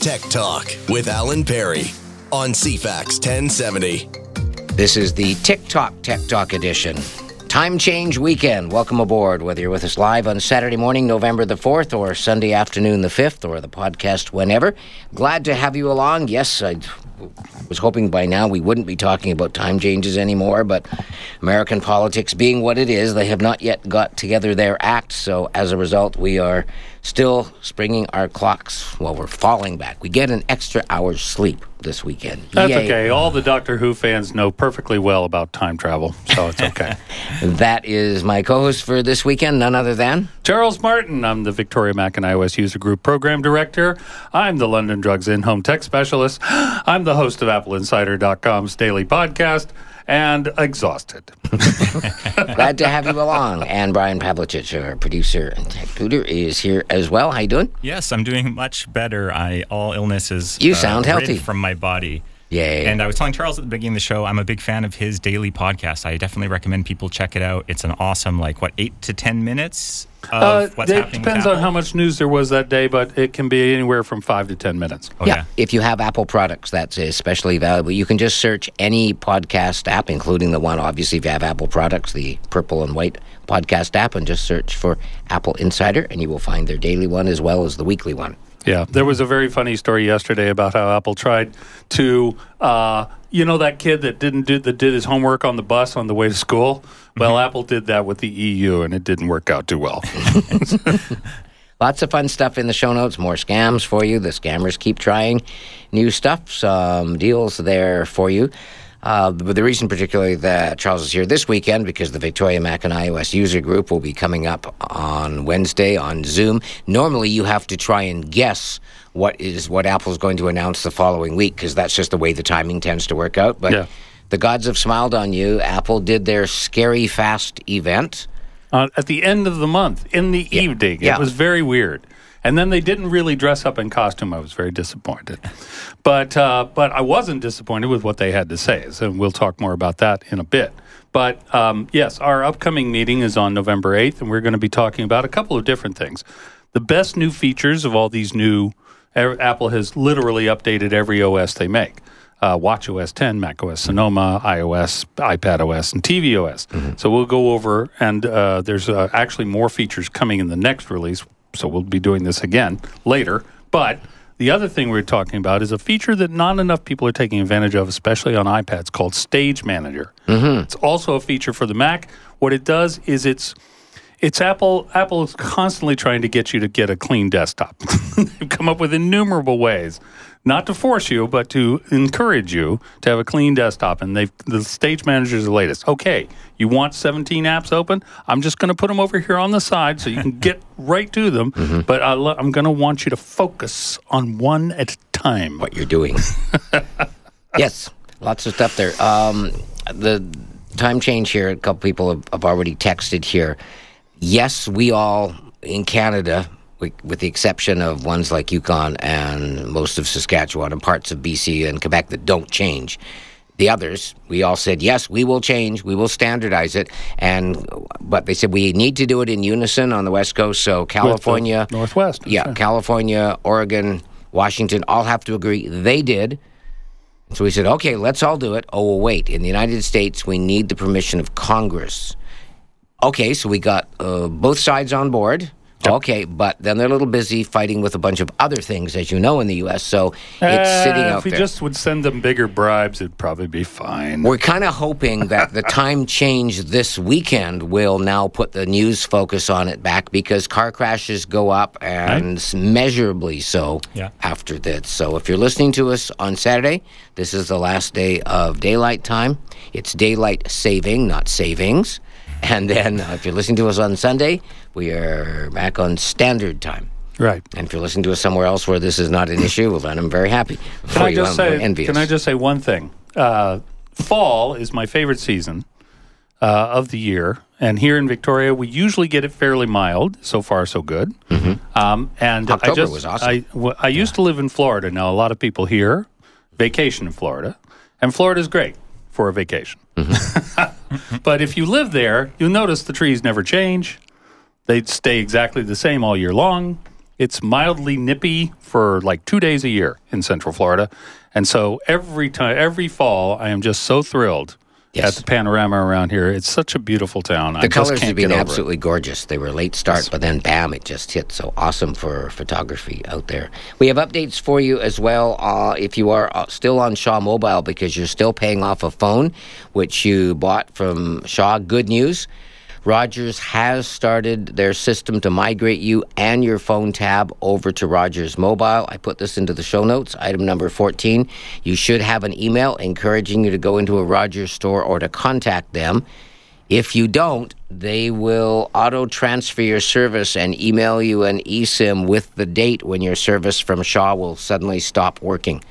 Tech Talk with Alan Perry on CFAX 1070. This is the TikTok Tech Talk edition. Time change weekend. Welcome aboard, whether you're with us live on Saturday morning, November the 4th, or Sunday afternoon, the 5th, or the podcast whenever. Glad to have you along. Yes, I was hoping by now we wouldn't be talking about time changes anymore, but American politics being what it is, they have not yet got together their act. So as a result, we are still springing our clocks while we're falling back. We get an extra hour's sleep this weekend. That's Yay. okay. All the Doctor Who fans know perfectly well about time travel, so it's okay. That is my co-host for this weekend, none other than Charles Martin, I'm the Victoria Mac and iOS User Group Program Director. I'm the London Drugs In-Home Tech Specialist. I'm the host of AppleInsider.com's daily podcast, and exhausted. glad to have you along. And Brian Pavlicich, our producer and tech tutor, is here as well. How you doing? Yes, I'm doing much better. I all illnesses. You uh, sound rid healthy. from my body. Yay! And I was telling Charles at the beginning of the show, I'm a big fan of his daily podcast. I definitely recommend people check it out. It's an awesome, like what, eight to ten minutes Uh, what's it depends on how much news there was that day, but it can be anywhere from five to ten minutes. Oh, yeah, yeah. if you have Apple products, that's especially valuable. You can just search any podcast app, including the one, obviously, if you have Apple products, the purple and white podcast app, and just search for Apple Insider, and you will find their daily one as well as the weekly one. Yeah, there was a very funny story yesterday about how Apple tried to, uh, you know, that kid that didn't do that did his homework on the bus on the way to school. Well, Apple did that with the EU, and it didn't work out too well. Lots of fun stuff in the show notes. More scams for you. The scammers keep trying new stuff. Some deals there for you. Uh, but the reason, particularly, that Charles is here this weekend because the Victoria Mac and iOS user group will be coming up on Wednesday on Zoom. Normally, you have to try and guess what is what Apple's going to announce the following week because that's just the way the timing tends to work out. But Yeah. the gods have smiled on you. Apple did their Scary Fast event. uh, at the end of the month in the evening. Yeah. It was very weird. And then they didn't really dress up in costume. I was very disappointed, but uh, but I wasn't disappointed with what they had to say. So we'll talk more about that in a bit. But um, yes, our upcoming meeting is on November eighth, and we're going to be talking about a couple of different things. The best new features of all these new. er, Apple has literally updated every OS they make uh, Watch OS 10, Mac OS Sonoma, iOS, iPad OS, and TV OS. So we'll go over, and uh, there's uh, actually more features coming in the next release. So we'll be doing this again later. But the other thing we're talking about is a feature that not enough people are taking advantage of, especially on iPads, called Stage Manager. Mm-hmm. It's also a feature for the Mac. What it does is it's it's Apple. Apple is constantly trying to get you to get a clean desktop. They've come up with innumerable ways, not to force you, but to encourage you to have a clean desktop. And they've the Stage Manager is the latest. Okay, you want 17 apps open? I'm just going to put them over here on the side so you can get right to them. But I lo- I'm going to want you to focus on one at a time. what you're doing. yes, lots of stuff there. Um, the time change here, a couple people have, have already texted here. Yes, we all in Canada, with, the exception of ones like Yukon and most of Saskatchewan and parts of BC and Quebec that don't change. The others, we all said yes, we will change, we will standardize it, and but they said we need to do it in unison on the West Coast. So California, Northwest, yeah. California, Oregon, Washington all have to agree. They did. So we said, okay, let's all do it. Oh, well, wait. In the United States, we need the permission of Congress. Okay, so we got uh, both sides on board. Okay, but then they're a little busy fighting with a bunch of other things, as you know, in the U.S. So it's Uh, sitting out there. if we there. just would send them bigger bribes, it'd probably be fine. We're kind of hoping that the time change this weekend will now put the news focus on it back because car crashes go up and s measurably so Yeah. after this. So if you're listening to us on Saturday, this is the last day of daylight time. It's daylight saving, not savings. And then uh, if you're listening to us on Sunday, we are back on standard time. right. And if you're listening to us somewhere else where this is not an issue, well, then I'm very happy. Can for I just say? envious. Can I just say one thing? Uh, fall is my favorite season uh, of the year, and here in Victoria, we usually get it fairly mild. So far, so good. Um, and I October just, was awesome. I, w- I used to live in Florida. Now a lot of people here vacation in Florida, and Florida is great for a vacation. Mm-hmm. but if you live there, you'll notice the trees never change. They stay exactly the same all year long. It's mildly nippy for like two days a year in Central Florida, and so every time, every fall, I am just so thrilled Yes. at the panorama around here. It's such a beautiful town. I The just colors can't have been get it. absolutely gorgeous. They were late start, but then bam, it just hit. So awesome for photography out there. We have updates for you as well. Uh, if you are uh, still on Shaw Mobile because you're still paying off a phone, which you bought from Shaw, good news. Rogers has started their system to migrate you and your phone tab over to Rogers Mobile. I put this into the show notes, item number 14. You should have an email encouraging you to go into a Rogers store or to contact them. If you don't, they will auto transfer your service and email you an eSIM with the date when your service from Shaw will suddenly stop working.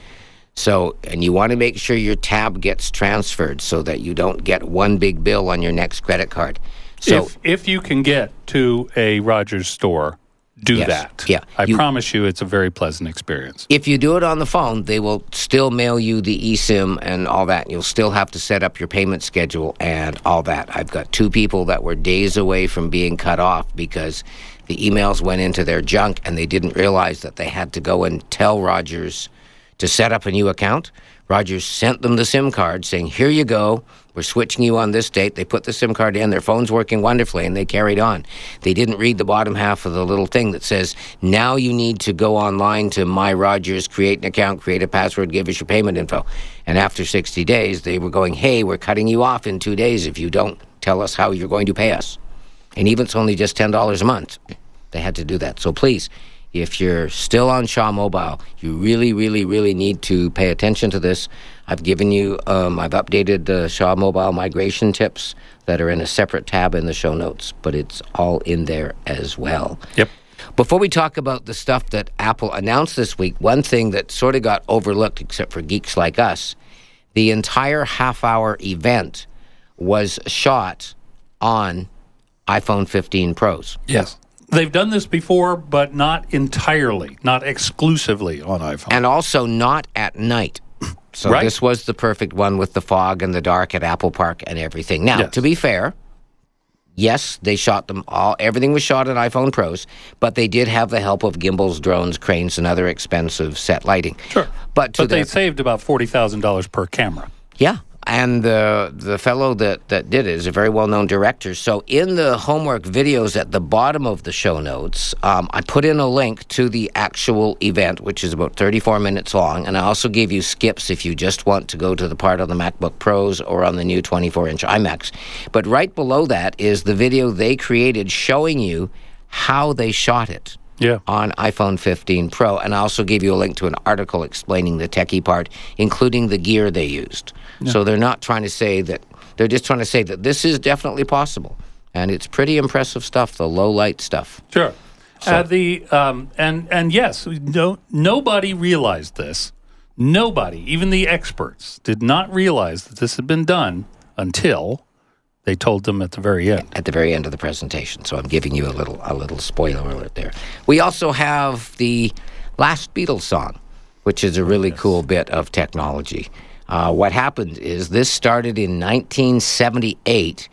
So, and you want to make sure your tab gets transferred so that you don't get one big bill on your next credit card. So, if if you can get to a Rogers store, do Yes. that. Yeah. I You- promise you, it's a very pleasant experience. if you do it on the phone, they will still mail you the eSIM and all that. You'll still have to set up your payment schedule and all that. I've got two people that were days away from being cut off because the emails went into their junk and they didn't realize that they had to go and tell Rogers to set up a new account. Rogers sent them the SIM card saying, Here you go. We're switching you on this date. They put the SIM card in. Their phone's working wonderfully, and they carried on. They didn't read the bottom half of the little thing that says, Now you need to go online to My Rogers, create an account, create a password, give us your payment info. And after 60 days, they were going, Hey, we're cutting you off in two days if you don't tell us how you're going to pay us. And even it's only just $10 a month, they had to do that. So please, if you're still on Shaw Mobile, you really, really, really need to pay attention to this. I've given you, um, I've updated the Shaw Mobile migration tips that are in a separate tab in the show notes, but it's all in there as well. Yep. Before we talk about the stuff that Apple announced this week, one thing that sort of got overlooked, except for geeks like us, the entire half hour event was shot on iPhone 15 Pros. Yes. They've done this before, but not entirely, not exclusively on iPhone. and also not at night. So Right. this was the perfect one with the fog and the dark at Apple Park and everything. Now, Yes. to be fair, yes, they shot them all. Everything was shot at iPhone Pros, but they did have the help of gimbals, drones, cranes, and other expensive set lighting. sure. But to But they the, saved about $40,000 per camera. yeah, and the the fellow that that did it is a very well known director. So in the homework videos at the bottom of the show notes, um, I put in a link to the actual event, which is about thirty four minutes long, and I also gave you skips if you just want to go to the part on the MacBook Pros or on the new twenty four inch iMacs. But right below that is the video they created showing you how they shot it Yeah. on iPhone 15 Pro. And I also gave you a link to an article explaining the techie part, including the gear they used. So they're not trying to say that, they're just trying to say that this is definitely possible. And it's pretty impressive stuff, the low light stuff. Sure. Uh, the um, and and yes, no, nobody realized this. Nobody, even the experts, did not realize that this had been done until they told them at the very end. At the very end of the presentation, so I'm giving you a little a little spoiler alert there. We also have the last Beatles song, which is a really cool bit of technology. Uh, what happened is this started in 1978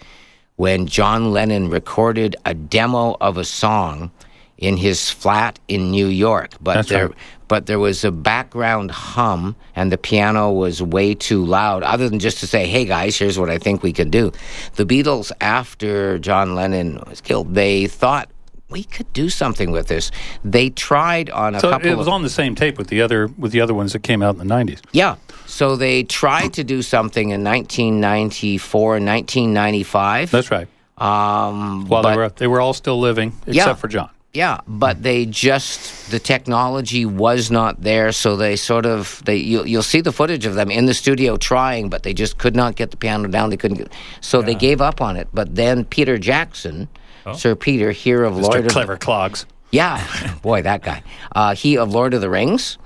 when John Lennon recorded a demo of a song in his flat in New York. But That's there, right. But there was a background hum, and the piano was way too loud. Other than just to say, "Hey guys, here's what I think we could do." The Beatles, after John Lennon was killed, they thought we could do something with this. They tried on a So couple. it was of, on the same tape with the other with the other ones that came out in the nineties. yeah. So they tried to do something in 1994 and 1995. That's right. Um, While they were they were all still living, except Yeah. for John. Yeah, but hmm. they just the technology was not there, so they sort of they you'll, you'll see the footage of them in the studio trying, but they just could not get the piano down. They couldn't get, so they gave up on it. But then Peter Jackson, oh. Sir Peter, here of Lord Mr. of the- Clever Clogs. yeah, boy, that guy. Uh, he of Lord of the Rings,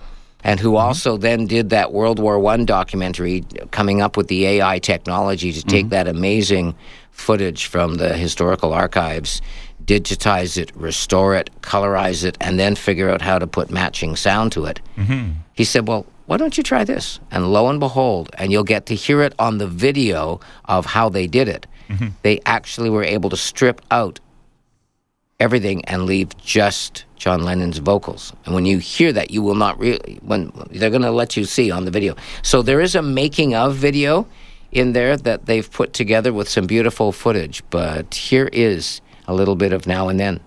and who mm-hmm. also then did that World War One documentary, coming up with the AI technology to take mm-hmm. that amazing footage from the historical archives, digitize it, restore it, colorize it, and then figure out how to put matching sound to it. Mm-hmm. He said, "Well." Why don't you try this? And lo and behold, and you'll get to hear it on the video of how they did it. Mm-hmm. They actually were able to strip out everything and leave just John Lennon's vocals. And when you hear that, you will not really, when they're going to let you see on the video. So there is a making of video in there that they've put together with some beautiful footage. But here is a little bit of now and then.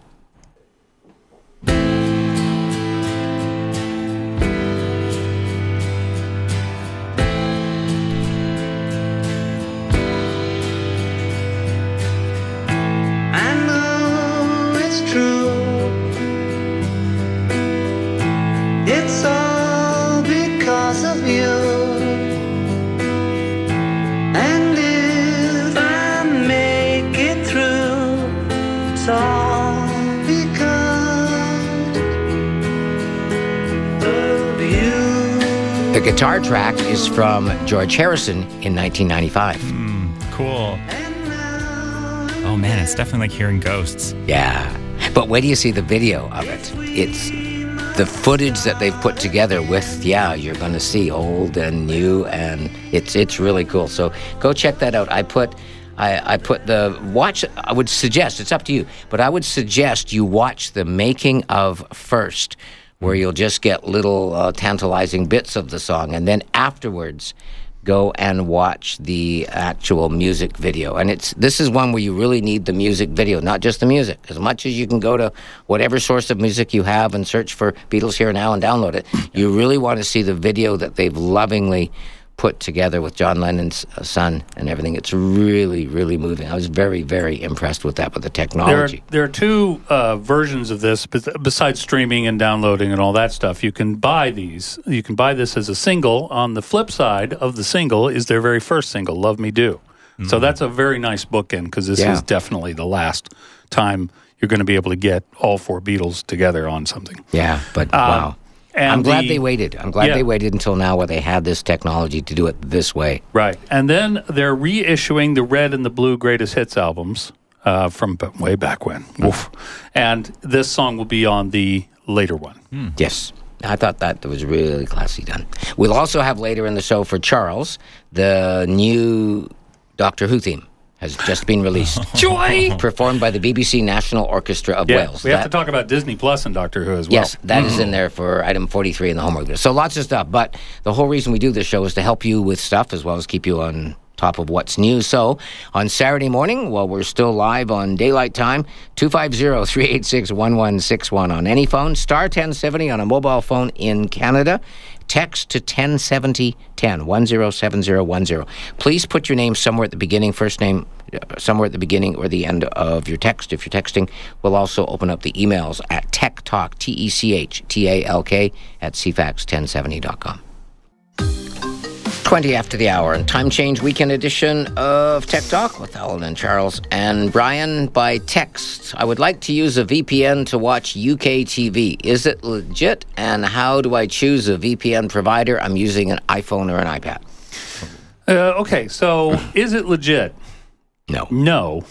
It's all because of you. The guitar track is from George Harrison in 1995. Hmm, cool. Oh man, it's definitely like hearing ghosts. Yeah. But wait till you see the video of it. It's the footage that they've put together with, yeah, you're going to see old and new, and it's it's really cool. So go check that out. I put. I, I put the watch. I would suggest it's up to you, but I would suggest you watch the making of first, where you'll just get little uh, tantalizing bits of the song, and then afterwards, go and watch the actual music video. And it's this is one where you really need the music video, not just the music. As much as you can go to whatever source of music you have and search for Beatles Here Now and download it, you really want to see the video that they've lovingly put together with John Lennon's uh, son and everything. It's really, really moving. I was very, very impressed with that, with the There are, technology. there are two uh, versions of this besides streaming and downloading and all that stuff. You can buy these. You can buy this as a single. On the flip side of the single is their very first single, Love Me Do. So that's a very nice bookend because this Yeah. is definitely the last time you're going to be able to get all four Beatles together on something. Yeah, but wow. And I'm glad the- they waited. I'm glad Yeah. they waited until now where they had this technology to do it this way. Right. And then they're reissuing the red and the blue greatest hits albums uh, from way back when. Oof. And this song will be on the later one. Yes. I thought that was really classy done. We'll also have later in the show for Charles the new Doctor Who theme has just been released. Joy! Performed by the BBC National Orchestra of Yeah, Wales. we have That- to talk about Disney Plus and Doctor Who as well. Yes, that is in mm. there for item 43 in the homework list. So lots of stuff. But the whole reason we do this show is to help you with stuff as well as keep you on top of what's new. So on Saturday morning, while we're still live on daylight time, 250-386-1161 on any phone, star 1070 on a mobile phone in Canada. Text to 107010, 107010. Please put your name somewhere at the beginning, first name uh, somewhere at the beginning or the end of your text. If you're texting, we'll also open up the emails at Tech Talk, T E C H T A L K, at cfax1070.com. 20 after the hour and time change weekend edition of Tech Talk with Alan and Charles and Brian by text. I would like to use a VPN to watch UK TV. Is it legit? And how do I choose a VPN provider? I'm using an iPhone or an iPad. Uh, okay, so is it legit? No. No.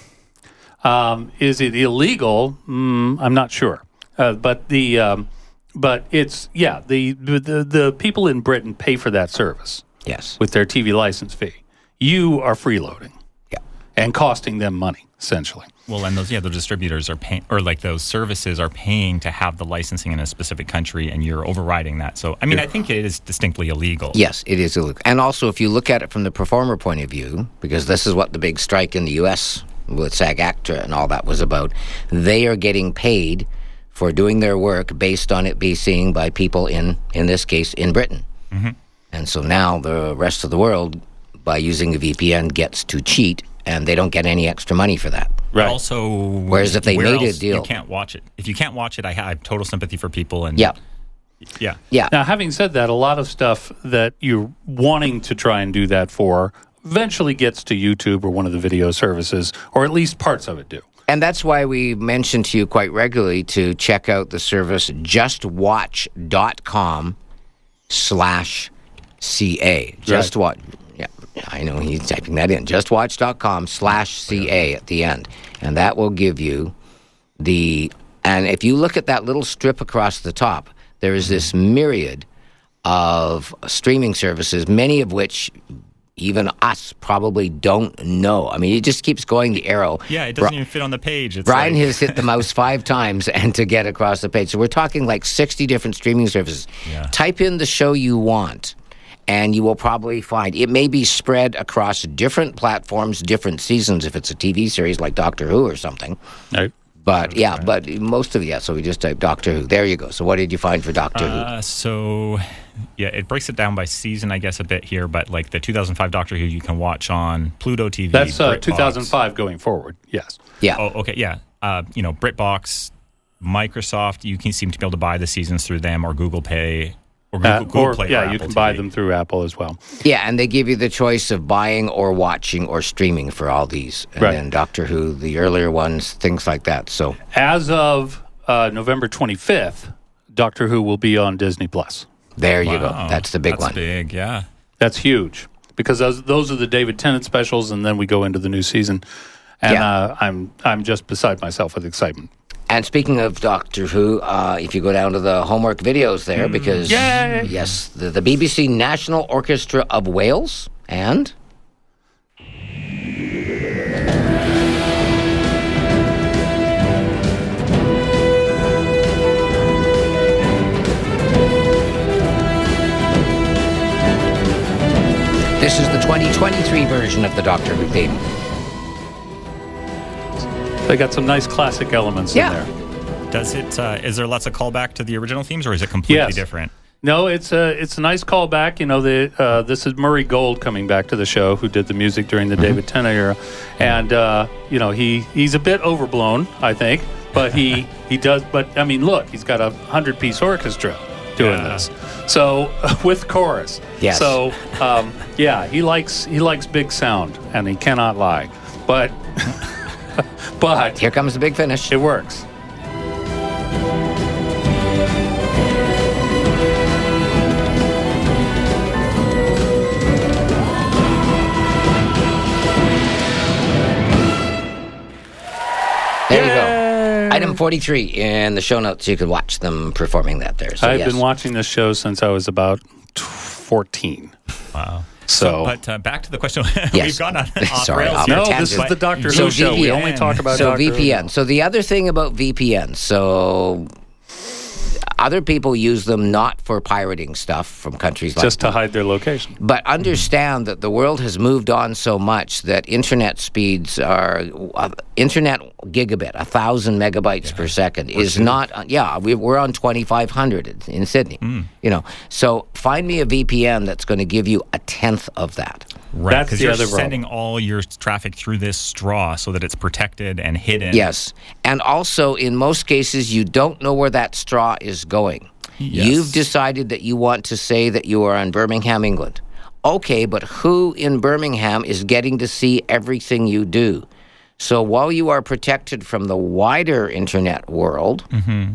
Um, is it illegal? Mm, I'm not sure. Uh, but the um, but it's yeah the, the the people in Britain pay for that service Yes. with their TV license fee. You are freeloading Yeah. and costing them money essentially. Well, and those yeah, the distributors are paying, or like those services are paying to have the licensing in a specific country, and you're overriding that. So, I mean, I think it is distinctly illegal. Yes, it is illegal. And also, if you look at it from the performer point of view, because this is what the big strike in the U.S. with SAG AFTRA and all that was about, they are getting paid for doing their work based on it being seen by people in, in this case, in Britain. Mm-hmm. And so now the rest of the world, by using a VPN, gets to cheat, and they don't get any extra money for that. Right. Also, Whereas if they where made a deal- you can't watch it. If you can't watch it, I have total sympathy for people. And Yeah, yeah, yeah. Now, having said that, a lot of stuff that you're wanting to try and do that for eventually gets to YouTube or one of the video services, or at least parts of it do. And that's why we mention to you quite regularly to check out the service justwatch.com slash CA. Just watch. Yeah, I know he's typing that in. Justwatch.com slash oh, CA at the end. And that will give you the. And if you look at that little strip across the top, there is this myriad of streaming services, many of which even us probably don't know. I mean, it just keeps going the arrow. Yeah, it doesn't even fit on the page. It's Brian like, has hit the mouse five times and to get across the page. So we're talking like 60 different streaming services. Yeah. Type in the show you want, and you will probably find it may be spread across different platforms, different seasons if it's a TV series like Doctor Who or something. Right. But yeah, but most of it, yeah. So we just type Doctor Who. There you go. So what did you find for Doctor Who? Uh, so, yeah, it breaks it down by season, I guess, a bit here. But like the 2005 Doctor Who, you can watch on Pluto TV. That's uh, 2005 going forward. Yes. Yeah. Oh, okay, yeah. Uh, you know, BritBox, Microsoft. You can seem to be able to buy the seasons through them or Google Pay or Google, Uh, Google or Play. yeah, or you Apple can buy TV. them through Apple as well. Yeah, and they give you the choice of buying or watching or streaming for all these. And Right. then Doctor Who, the earlier ones, things like that. So As of uh, November 25th, Doctor Who will be on Disney Plus. there you go. That's the big that's one. Big, yeah. That's huge because those those are the David Tennant specials, and then we go into the new season. And Yeah. uh, I'm I'm just beside myself with excitement. And speaking of Doctor Who, uh, if you go down to the homework videos Mm. there, because Yay! yes, the, the BBC National Orchestra of Wales and This is the 2023 version of the Doctor Who theme. They got some nice classic elements Yeah. in there. Does it? Uh, is there lots of callback to the original themes, or is it completely Yes. different? No, it's a it's a nice callback. You know, the uh, this is Murray Gold coming back to the show, who did the music during the David Tennant era, and uh, you know he he's a bit overblown, I think, but he he does. But I mean, look, he's got a hundred piece orchestra doing Yeah. this, so with chorus. Yes. So um, yeah, he likes he likes big sound, and he cannot lie, but but Here comes the big finish. it works. There you go. Item 43 in the show notes. You could watch them performing that there. So I've yes. been watching this show since I was about fourteen. Wow. So, But uh, back to the question. Yes. We've gone on off Sorry, rails off here. no, tangent. this is the Doctor So Who show. We only talk about so Doctor Who. VPN. So the other thing about VPN, so other people use them not for pirating stuff from countries like just to hide their location. but understand that the world has moved on so much that internet speeds are uh, internet gigabit, a thousand megabytes per second, is not. Uh, yeah, we, we're on twenty five hundred in Sidney. Hmm. You know, so find me a VPN that's going to give you a tenth of that. Right, because you're other problem. sending all your traffic through this straw so that it's protected and hidden. Yes. And also, in most cases, you don't know where that straw is going. Yes. You've decided that you want to say that you are in Birmingham, England. Okay, but who in Birmingham is getting to see everything you do? So while you are protected from the wider internet world, mm-hmm.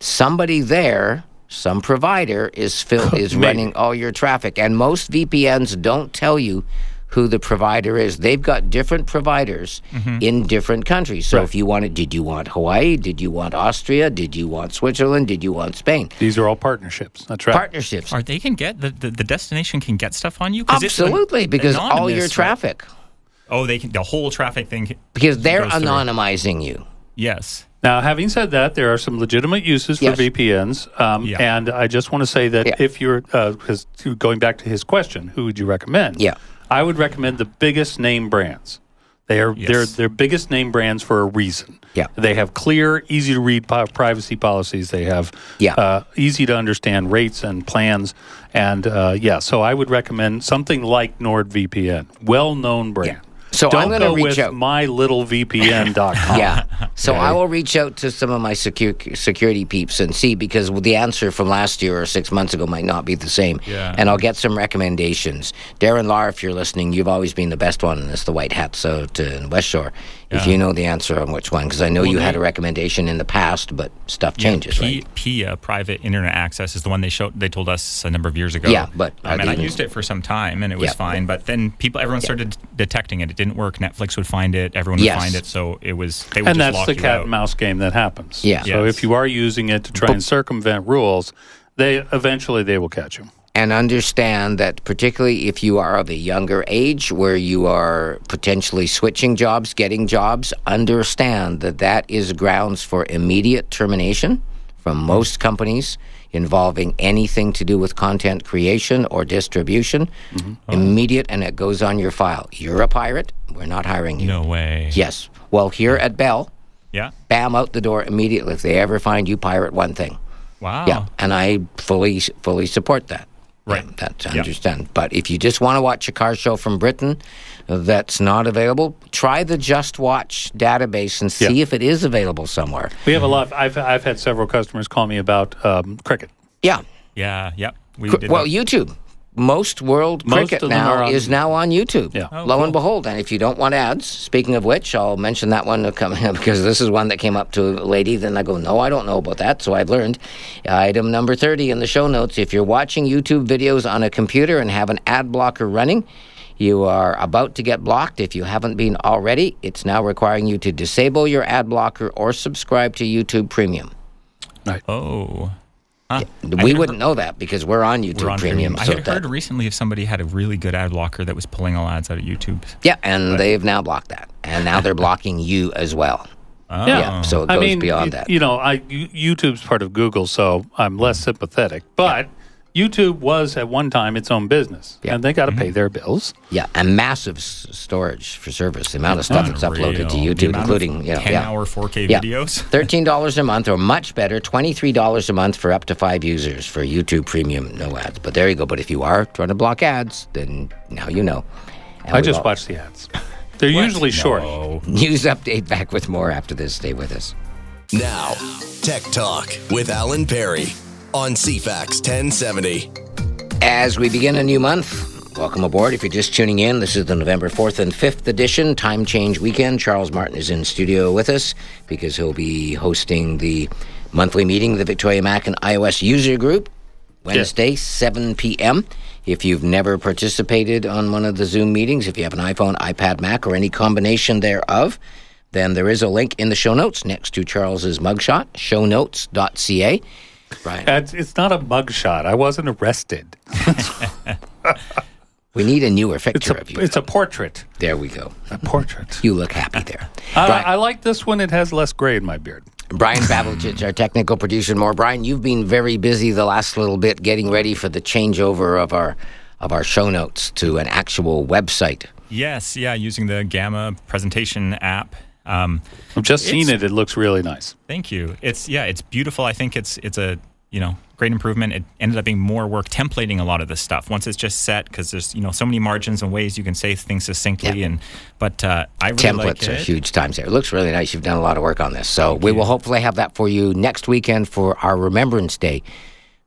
somebody there, some provider is fil- is running all your traffic, and most VPNs don't tell you who the provider is. They've got different providers mm-hmm. in different countries. So if you wanted, did you want Hawaii? Did you want Austria? Did you want Switzerland? Did you want Spain? These are all partnerships. That's right. Partnerships. Are they can get the, the, the destination can get stuff on you? it's an- Absolutely, because all anonymous, your right? traffic, Oh, they can the whole traffic thing. because they're goes through. anonymizing you. Yes. Now, having said that, there are some legitimate uses for Yes. VPNs, um, Yeah. and I just want to say that Yeah. if you're because going back to his question, who would you recommend? Yeah. I would recommend the biggest name brands. They are Yes. they're they're biggest name brands for a reason. Yeah. They have clear, easy to read po- privacy policies. They have Yeah. uh, easy to understand rates and plans, and uh, yeah. So I would recommend something like NordVPN, well known brand. So Don't I'm gonna reach with out. mylittlevpn.com. Yeah. So Okay. I will reach out to some of my secure, security peeps and see because the answer from last year or six months ago might not be the same. Yeah. And I'll get some recommendations. Darren Lar, if you're listening, you've always been the best one, it's the White Hat so to West Shore. If you know the answer on which one, because I know you had a recommendation in the past, but stuff changes, P- right? PIA, private internet access, is the one they showed. They told us a number of years ago. Yeah, but um, and I I used it for some time, and it was Yeah. fine. But then people, everyone started detecting it. It didn't work. Netflix would find it. Everyone would Yes. find it. So it was. They would and just that's lock the cat out. and mouse game that happens. Yeah. So Yes. if you are using it to try and circumvent rules, they eventually they will catch you. And understand that particularly if you are of a younger age where you are potentially switching jobs getting jobs understand that that is grounds for immediate termination from most companies involving anything to do with content creation or distribution mm-hmm. immediate and it goes on your file you're a pirate we're not hiring you No way. yes well here at bell Yeah. bam out the door immediately if they ever find you pirate one thing Wow. yeah, and I fully fully support that. Right. Yeah, that's I Yeah. understand. But if you just want to watch a car show from Britain that's not available, try the Just Watch database and see Yeah. if it is available somewhere. We have a lot. I've I've had several customers call me about um, cricket. Yeah. Yeah. Yep. We did well, that. YouTube. Most world Most cricket of now on- is now on YouTube. Yeah. Oh, Lo cool. and behold, and if you don't want ads, speaking of which, I'll mention that one coming up because this is one that came up to a lady. Then I go, no, I don't know about that. So I've learned. Item number 30 in the show notes if you're watching YouTube videos on a computer and have an ad blocker running, you are about to get blocked. If you haven't been already, it's now requiring you to disable your ad blocker or subscribe to YouTube Premium. Right. Oh. Huh. we wouldn't know that because we're on YouTube We're on Premium. premium. I so had that- heard recently if somebody had a really good ad blocker that was pulling all ads out of YouTube. Yeah, and they've now blocked that, and now they're blocking you as well. Oh. Yeah, so it goes I mean, beyond y- that. You know, I YouTube's part of Google, so I'm less sympathetic. But YouTube was at one time its own business, Yeah. and they got to Mm-hmm. pay their bills. Yeah, and massive s- storage for service. The amount of stuff that's uploaded to Unreal. The YouTube, of including you know, 10 yeah. hour 4K Yeah. videos. Thirteen dollars a month, or much better, twenty-three dollars a month for up to five users for YouTube Premium, no ads. But there you go. But if you are trying to block ads, then now you know. And I just will- watch the ads. They're usually short. No. News update back with more after this. Stay with us. Now, Tech Talk with Alan Perry on CFAX 1070. As we begin a new month, welcome aboard. If you're just tuning in, this is the November 4th and 5th edition, Time Change Weekend. Charles Martin is in studio with us because he'll be hosting the monthly meeting of the Victoria Mac and iOS user group Wednesday, 7 p.m. If you've never participated on one of the Zoom meetings, if you have an iPhone, iPad, Mac, or any combination thereof, then there is a link in the show notes next to Charles's mugshot, shownotes.ca. Brian, It's, it's not a mugshot. I wasn't arrested. we need a newer It's picture a of you. it's a portrait. There we go. A portrait. You look happy there. I, Brian, I like this one. It has less gray in my beard. Brian Pavlich, our technical producer. More, Brian, you've been very busy the last little bit getting ready for the changeover of our of our show notes to an actual website. Yes, yeah, using the Gamma presentation app. Um, I've just seen it. It looks really nice. thank you. It's yeah, it's beautiful. I think it's it's a you know great improvement. It ended up being more work templating a lot of this stuff once it's just set because there's you know so many margins and ways you can say things succinctly Yeah. and but uh, I really Templates like are it. huge times there. It looks really nice. You've done a lot of work on this. So we will hopefully have that for you next weekend for our Remembrance Day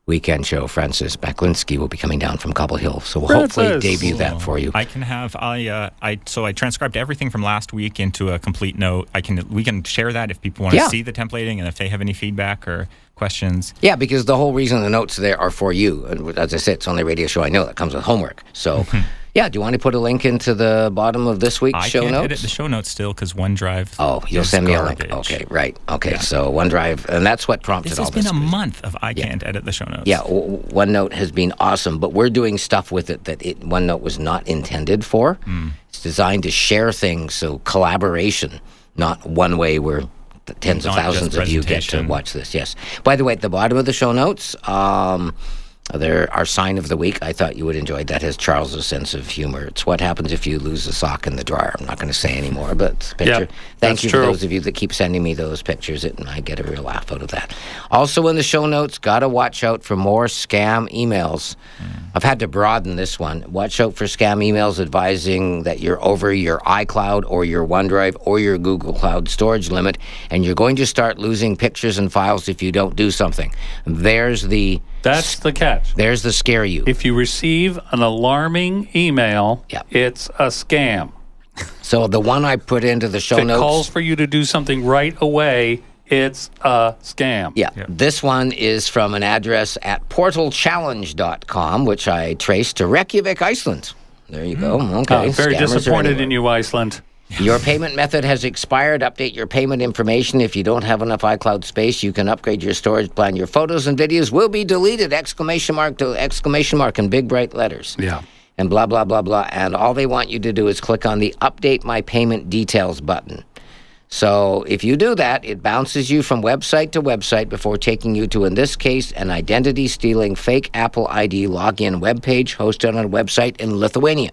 weekend show. Francis Baklinski will be coming down from Cobble Hill. So we'll hopefully debut that for you. I can have I uh, I so I transcribed everything from last week into a complete note. I can we can share that if people want to Yeah. see the templating and if they have any feedback or questions. Yeah, because the whole reason the notes there are for you. And as I said, it's the only radio show I know that comes with homework. So, yeah, do you want to put a link into the bottom of this week's I show can't notes? edit the show notes still because OneDrive. Oh, you'll send me a link. Okay, right. Okay, so OneDrive, and that's what prompted This all has been a month of I can't edit the show notes. yeah, w- OneNote has been awesome, but we're doing stuff with it that it, OneNote was not intended for. Hmm. It's designed to share things, so collaboration, not one way where tens of Not just thousands of you get to watch this. Yes. By the way, at the bottom of the show notes, um, there our sign of the week. I thought you would enjoy that. Has Charles's sense of humor. It's what happens if you lose a sock in the dryer. I'm not going to say anymore, but it's a picture. Yeah, Thank you true. for those of you that keep sending me those pictures. It and I get a real laugh out of that. Also in the show notes, got to watch out for more scam emails. I've had to broaden this one. Watch out for scam emails advising that you're over your iCloud or your OneDrive or your Google Cloud storage limit, and you're going to start losing pictures and files if you don't do something. There's the That's the catch. there's the scare you. If you receive an alarming email, Yeah. it's a scam. So the one I put into the show If it notes. calls for you to do something right away, it's a scam. Yeah. This one is from an address at portalchallenge.com, which I traced to Reykjavik, Iceland. There you go. Okay. Uh, very scammers disappointed in you, Iceland. Your payment method has expired. Update your payment information. If you don't have enough iCloud space, you can upgrade your storage plan. Your photos and videos will be deleted! Exclamation mark to exclamation mark in big bright letters. Yeah. And blah blah blah blah. And all they want you to do is click on the update my payment details button. So if you do that, it bounces you from website to website before taking you to, in this case, an identity stealing fake Apple ID login webpage hosted on a website in Lithuania.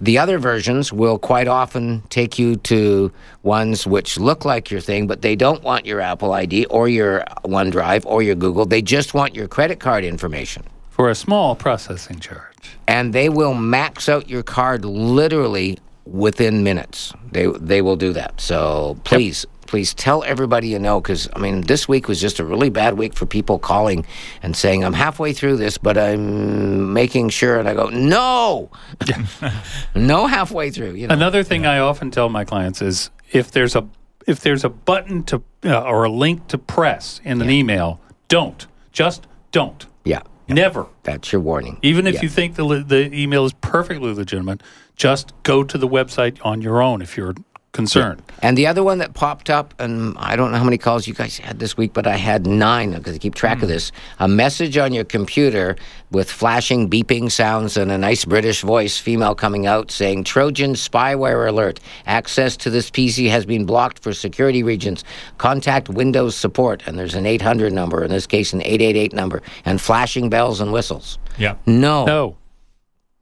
The other versions will quite often take you to ones which look like your thing, but they don't want your Apple ID or your OneDrive or your Google. They just want your credit card information. For a small processing charge. And they will max out your card literally within minutes. They they will do that. So please, please tell everybody you know because I mean this week was just a really bad week for people calling and saying I'm halfway through this, but I'm making sure. And I go no, no halfway through. You know. Another thing I often tell my clients is if there's a if there's a button to uh, or a link to press in an email, don't. Just don't. yeah, Never. that's your warning. Even if Yeah. you think the the email is perfectly legitimate, just go to the website on your own if you're concerned. And the other one that popped up, and I don't know how many calls you guys had this week, but I had nine because I keep track of hmm. this. A message on your computer with flashing, beeping sounds and a nice British voice, female coming out saying, Trojan spyware alert. Access to this PC has been blocked for security regions. Contact Windows support. And there's an 800 number, in this case, an 888 number, and flashing bells and whistles. Yeah. No. No.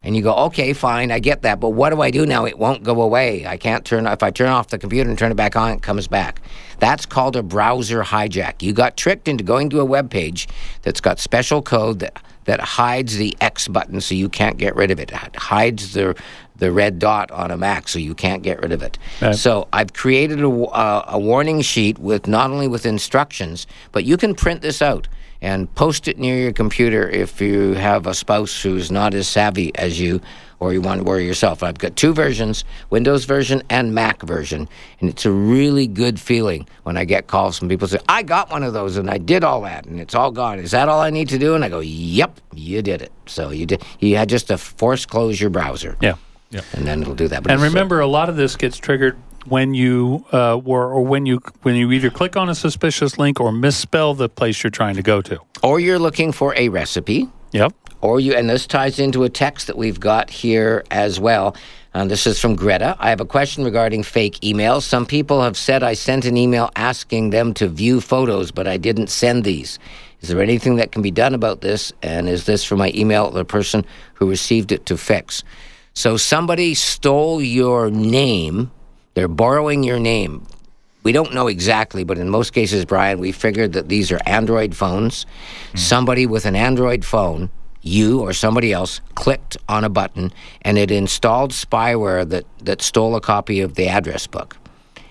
And you go, okay, fine, I get that, but what do I do now? It won't go away. I can't turn if I turn off the computer and turn it back on, it comes back. That's called a browser hijack. You got tricked into going to a web page that's got special code that that hides the X button so you can't get rid of it. It hides the the red dot on a Mac so you can't get rid of it. Right. So I've created a, uh, a warning sheet with not only with instructions, but you can print this out and post it near your computer if you have a spouse who's not as savvy as you or you want to worry yourself. I've got two versions, Windows version and Mac version, and it's a really good feeling when I get calls from people say, "I got one of those and I did all that and it's all gone. Is that all I need to do?" And I go, "Yep, you did it." So you did you had just to force close your browser. Yeah. And then it'll do that. But And remember, a lot of this gets triggered when you uh, were, or when you when you either click on a suspicious link or misspell the place you're trying to go to. or you're looking for a recipe. Yep. or you and this ties into a text that we've got here as well and this is from greta i have a question regarding fake emails some people have said i sent an email asking them to view photos but i didn't send these is there anything that can be done about this and is this for my email the person who received it to fix so somebody stole your name they're borrowing your name we don't know exactly, but in most cases, Brian, we figured that these are Android phones. Hmm. Somebody with an Android phone, you or somebody else, clicked on a button and it installed spyware that, that stole a copy of the address book.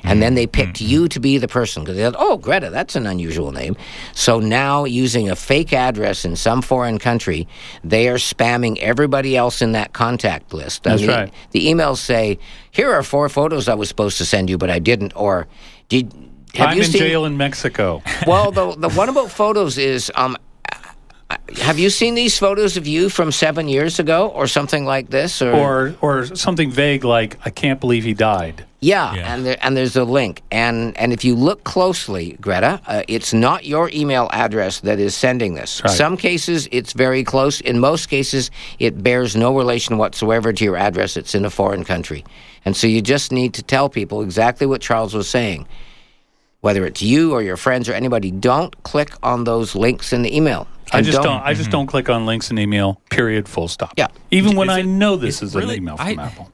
And then they picked you to be the person because they thought, oh, Greta, that's an unusual name. So now, using a fake address in some foreign country, they are spamming everybody else in that contact list. That's the, right. The emails say, here are four photos I was supposed to send you, but I didn't. Or, did have I'm you in seen? jail in Mexico. Well, the the one about photos is um. Have you seen these photos of you from seven years ago, or something like this, or, or or something vague like I can't believe he died. yeah, Yeah. and there, and there's a link, and and if you look closely, Greta, uh, it's not your email address that is sending this. right. Some cases it's very close. In most cases, it bears no relation whatsoever to your address. It's in a foreign country, and so you just need to tell people exactly what Charles was saying. Whether it's you or your friends or anybody, don't click on those links in the email. I just don't. I just mm-hmm. don't click on links in email. Period. Full stop. Yeah. Even when Is I it- know this is is it an email from I- Apple.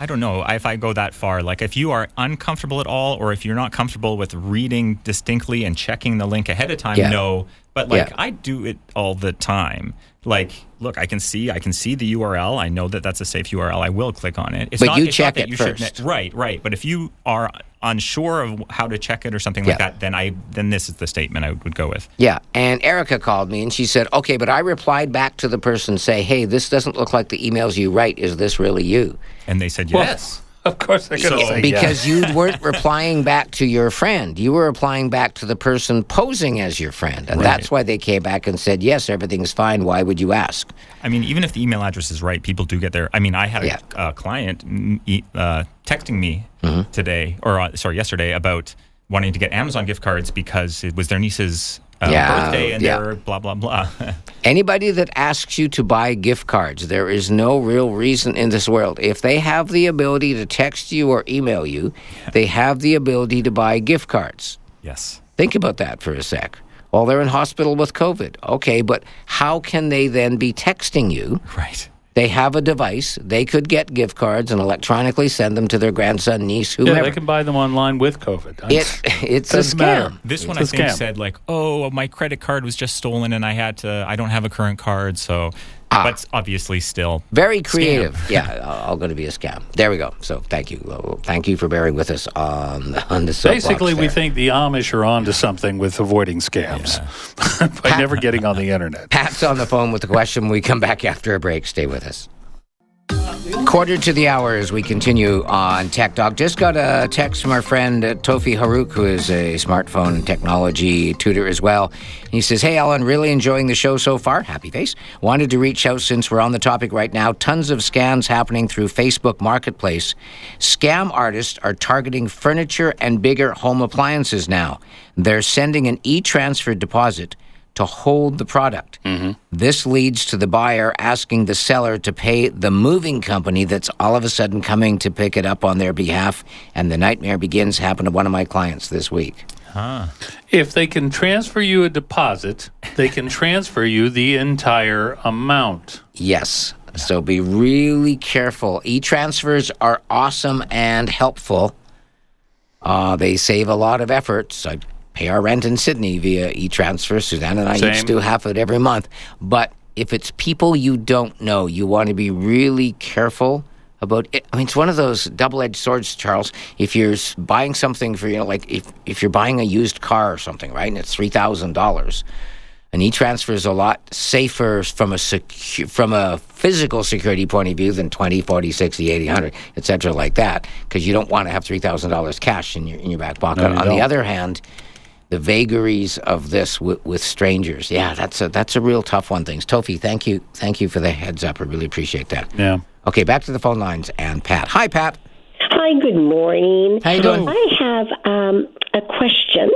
I don't know if I go that far. Like, if you are uncomfortable at all, or if you're not comfortable with reading distinctly and checking the link ahead of time, Yeah. no. But like, Yeah. I do it all the time. Like, look, I can see, I can see the URL. I know that that's a safe URL. I will click on it. It's But not, you it's check not that it you should- first. right, right. But if you are unsure of how to check it or something like that, then I then this is the statement I would go with. Yeah, and Erica called me and she said, "Okay, but I replied back to the person say, "Hey, this doesn't look like the emails you write. Is this really you?" And they said Well, yes. Of course, they're going to So- say because yes. you weren't replying back to your friend. You were replying back to the person posing as your friend. And that's why they came back and said, yes, everything's fine. Why would you ask? I mean, even if the email address is right, people do get there. I mean, I had a, Yeah. a client mm, e- uh, texting me Mm-hmm. today, or uh, sorry, yesterday, about wanting to get Amazon gift cards because it was their niece's uh, Yeah, birthday and yeah. they were blah blah blah. Anybody that asks you to buy gift cards, there is no real reason in this world. If they have the ability to text you or email you, they have the ability to buy gift cards. yes. Think about that for a sec. Well, they're in hospital with COVID. Okay, but how can they then be texting you? Right. They have a device. They could get gift cards and electronically send them to their grandson, niece, whoever. Yeah, they can buy them online with COVID. it, it's a Doesn't matter. scam. This It's one I think scam. said like, "Oh, my credit card was just stolen, and I had to. I don't have a current card, so." Ah. But obviously still Very creative. yeah, all all going to be a scam. There we go. So thank you. Thank you for bearing with us on the, on the soapbox Basically, we think the Amish are onto something with avoiding scams by never getting on the internet. Pat's on the phone with the question. We come back after a break. Stay with us. Quarter to the hour as we continue on Tech Talk. Just got a text from our friend uh, Tofi Haruk, who is a smartphone technology tutor as well. He says, Hey, Alan, really enjoying the show so far. Happy face. Wanted to reach out since we're on the topic right now. Tons of scams happening through Facebook Marketplace. Scam artists are targeting furniture and bigger home appliances now. They're sending an e transfer deposit to hold the product. This leads to the buyer asking the seller to pay the moving company that's all of a sudden coming to pick it up on their behalf. And the nightmare begins. Happened to one of my clients this week. If they can transfer you a deposit, they can transfer you the entire amount. Yes. So be really careful. E transfers are awesome and helpful. Uh, they save a lot of effort. So I pay our rent in Sidney via e transfer. Suzanne and I Same. each do half of it every month. But if it's people you don't know, you want to be really careful about it. I mean, it's one of those double edged swords, Charles. If you're buying something for, you know, like if, if you're buying a used car or something, right, and it's $3,000. An e-transfer is a lot safer from a secu- from a physical security point of view than 20, 40, 60, 80, 100, et cetera, like that, because you don't want to have $3,000 cash in your, in your back pocket. No, On the don't. other hand, the vagaries of this with, with strangers, yeah, that's a, that's a real tough one. Things. Tofi, thank you. Thank you for the heads up. I really appreciate that. Yeah. Okay, back to the phone lines and Pat. Hi, Pat. Hi, good morning. How you doing? I have um, a question.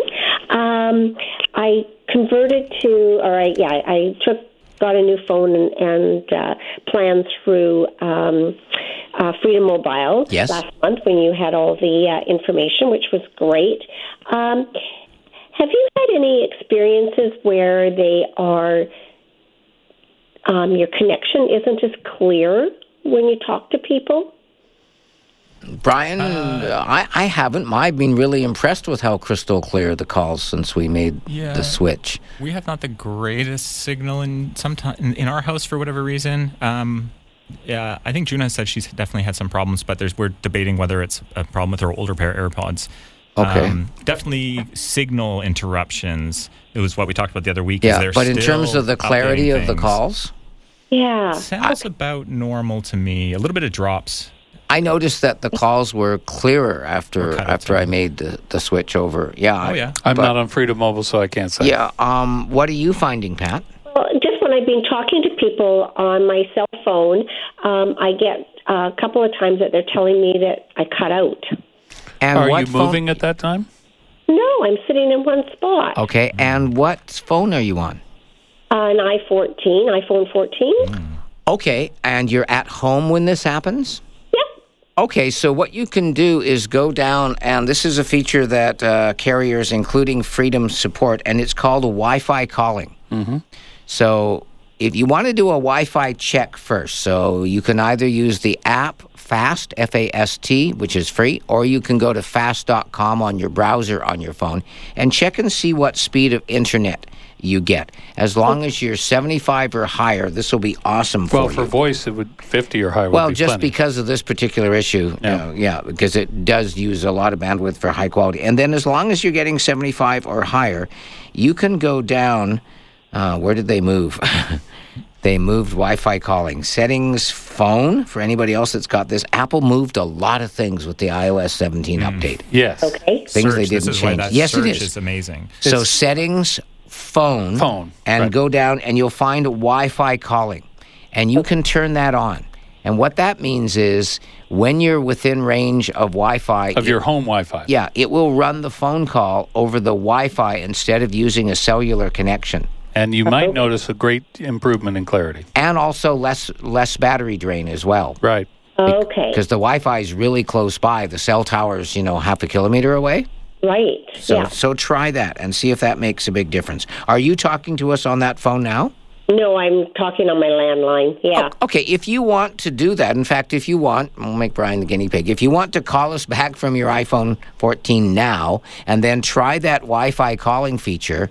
Um, I converted to, or I, yeah, I took got a new phone and, and uh, plan through um, uh, Freedom Mobile Yes. last month when you had all the uh, information, which was great. Um, have you had any experiences where they are um, your connection isn't as clear when you talk to people? Brian, uh, I, I haven't. I've been really impressed with how crystal clear the calls since we made Yeah. the switch. we have not the greatest signal in sometime in, in our house for whatever reason. Um, yeah, I think Juna has said she's definitely had some problems, but there's we're debating whether it's a problem with her older pair of AirPods. Okay. Um, definitely signal interruptions. It was what we talked about the other week. is Yeah, they're but in terms of the clarity of the calls, Yeah. sounds about normal to me. A little bit of drops. I noticed that the calls were clearer after Or cut out after I made the, the switch over. Yeah. Oh I- yeah. I'm But- not on Freedom Mobile, so I can't say. Yeah. Um. What are you finding, Pat? Well, just when I've been talking to people on my cell phone, um, I get a couple of times that they're telling me that I cut out. And Are what you phone- moving at that time? No, I'm sitting in one spot. Okay. And what phone are you on? Uh, an i14, iPhone 14. Okay. And you're at home when this happens. Yep. Okay, so what you can do is go down, and this is a feature that uh, carriers, including Freedom, support, and it's called Wi Fi calling. Mm-hmm. So if you want to do a Wi Fi check first, so you can either use the app FAST, F A S T, which is free, or you can go to fast.com on your browser on your phone and check and see what speed of internet you get. As long as you're 75 or higher, this will be awesome for you. Well, you. for voice, it would 50 or higher. Well, would be just plenty. because of this particular issue, Yeah. yeah. yeah, because it does use a lot of bandwidth for high quality. And then as long as you're getting 75 or higher, you can go down uh, where did they move? they moved Wi-Fi calling settings, phone. For anybody else that's got this, Apple moved a lot of things with the iOS 17 update. Yes. Okay. Things Search, they didn't is why change. that Yes, it search is. amazing. So It's- settings, phone, Phone, and right. go down, and you'll find Wi-Fi calling, and you can turn that on. And what that means is when you're within range of Wi-Fi, Of your home Wi-Fi. yeah, it will run the phone call over the Wi-Fi instead of using a cellular connection, And you might notice a great improvement in clarity. and also less less battery drain as well. Right. Okay. Because the Wi-Fi is really close by. The cell tower's, you know, half a kilometer away. Right. So, yeah. so try that and see if that makes a big difference. Are you talking to us on that phone now? No, I'm talking on my landline. Yeah. Oh, okay, if you want to do that, in fact, if you want, we'll make Brian the guinea pig. If you want to call us back from your iPhone 14 now and then try that Wi Fi calling feature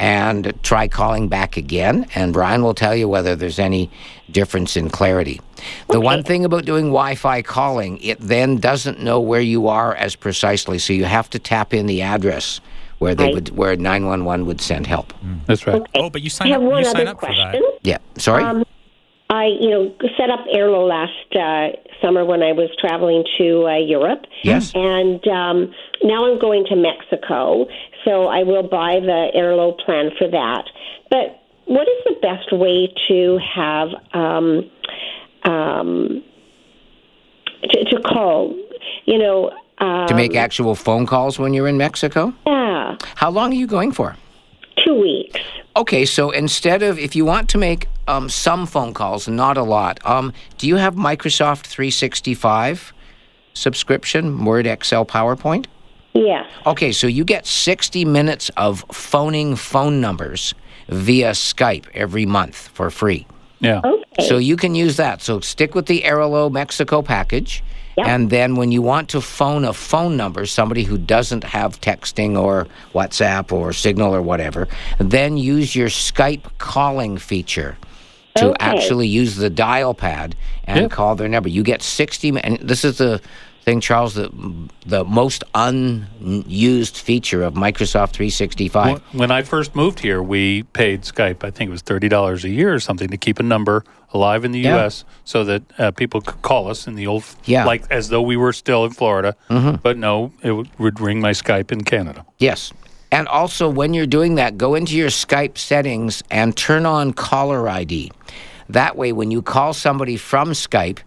and try calling back again, and Brian will tell you whether there's any difference in clarity. The one thing about doing Wi Fi calling, it then doesn't know where you are as precisely, so you have to tap in the address where they Right. would where 911 would send help. That's right. Oh, but you I sign have up. one You sign other up for question. that. Yeah, sorry? Um, I, you know, set up Airalo last uh, summer when I was traveling to uh, Europe. Yes. And um, now I'm going to Mexico, so I will buy the Airalo plan for that. But what is the best way to have um, um, to, to call? You know, um, to make actual phone calls when you're in Mexico? yeah, How long are you going for? two weeks. Okay, so instead of if you want to make um, some phone calls, not a lot, um, do you have Microsoft 365 subscription, Word, Excel, PowerPoint? Yes. Okay, so you get 60 minutes of phoning phone numbers via Skype every month for free. Yeah. Okay. So you can use that. So stick with the Airalo Mexico package. Yep. And then when you want to phone a phone number, somebody who doesn't have texting or WhatsApp or Signal or whatever, then use your Skype calling feature to Okay. actually use the dial pad and Yep. call their number. You get 60 mi- and this is the thing Charles the the most unused feature of Microsoft 365. When I first moved here, we paid Skype. I think it was thirty dollars a year or something to keep a number alive in the Yeah. U.S. so that uh, people could call us in the old, Yeah. like as though we were still in Florida. But no, it would ring my Skype in Canada. Yes. And also, when you're doing that, go into your Skype settings and turn on caller ID. That way, when you call somebody from Skype,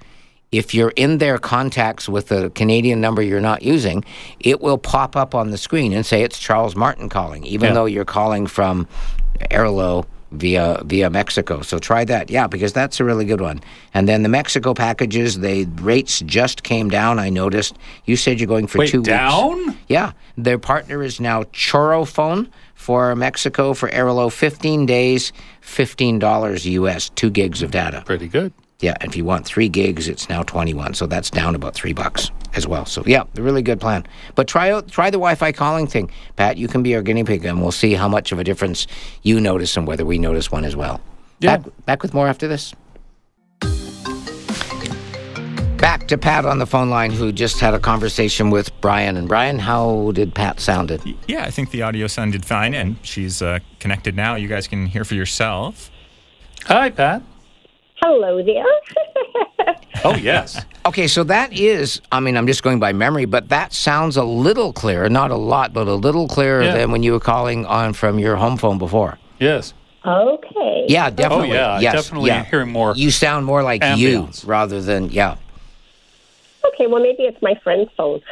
if you're in their contacts with a Canadian number you're not using, it will pop up on the screen and say it's Charles Martin calling, even Yeah. though you're calling from Airalo via via Mexico. So try that, yeah, because that's a really good one. And then the Mexico packages, the rates just came down. I noticed. You said you're going for Wait, two weeks. down? Yeah, their partner is now Choro Phone for Mexico for Airalo. Fifteen days, fifteen dollars US, two gigs of data. Pretty good. Yeah, and if you want three gigs, it's now twenty-one. So that's down about three bucks as well. So yeah, a really good plan. But try out try the Wi-Fi calling thing, Pat. You can be our guinea pig, and we'll see how much of a difference you notice and whether we notice one as well. Yeah. Back, back with more after this. Back to Pat on the phone line, who just had a conversation with Brian. And Brian, how did Pat sounded? Yeah, I think the audio sounded fine, and she's uh, connected now. You guys can hear for yourself. Hi, Pat. Hello there. Oh yes. Okay, so that is, I mean, I'm just going by memory, but that sounds a little clearer, not a lot, but a little clearer Yeah. than when you were calling on from your home phone before. yes. okay. Yeah, definitely. Oh, yeah, Yes, definitely yeah. hearing more You sound more like ambience. you rather than, yeah. Okay, well, maybe it's my friend's phone.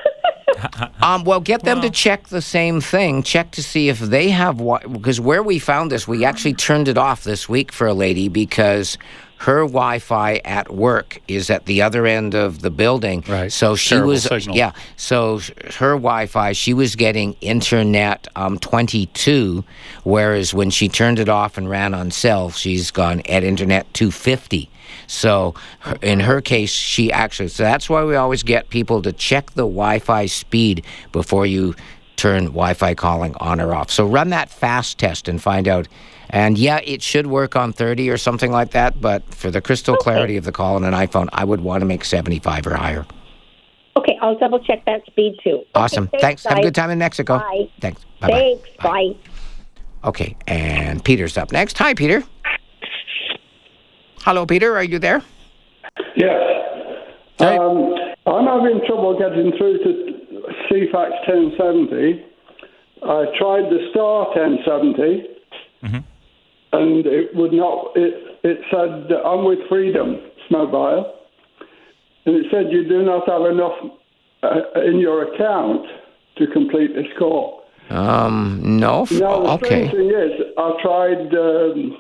Um, well, get them to check the same thing. Check to see if they have what. because where we found this, we actually turned it off this week for a lady because her Wi-Fi at work is at the other end of the building. Right. So she Terrible was signal. yeah. So her Wi-Fi, she was getting internet um, 22, whereas when she turned it off and ran on cell, she's gone at internet 250. So in her case, she actually. So that's why we always get people to check the Wi-Fi speed before you turn Wi-Fi calling on or off. So run that fast test and find out. And yeah, it should work on 30 or something like that. But for the crystal clarity of the call on an iPhone, I would want to make 75 or higher. okay, I'll double check that speed too. Okay, Awesome. thanks. Have a good time in Mexico. Bye. Thanks. Bye-bye. Thanks. Bye. Okay, and Peter's up next. Hi, Peter. Hello, Peter. Are you there? Yes. Hey. Um, I'm having trouble getting through to CFAX 1070. I tried the Star 1070, and it would not. It it said I'm with Freedom Mobile, and it said you do not have enough uh, in your account to complete this call. Um, no. Now the okay. strange thing is, I tried um,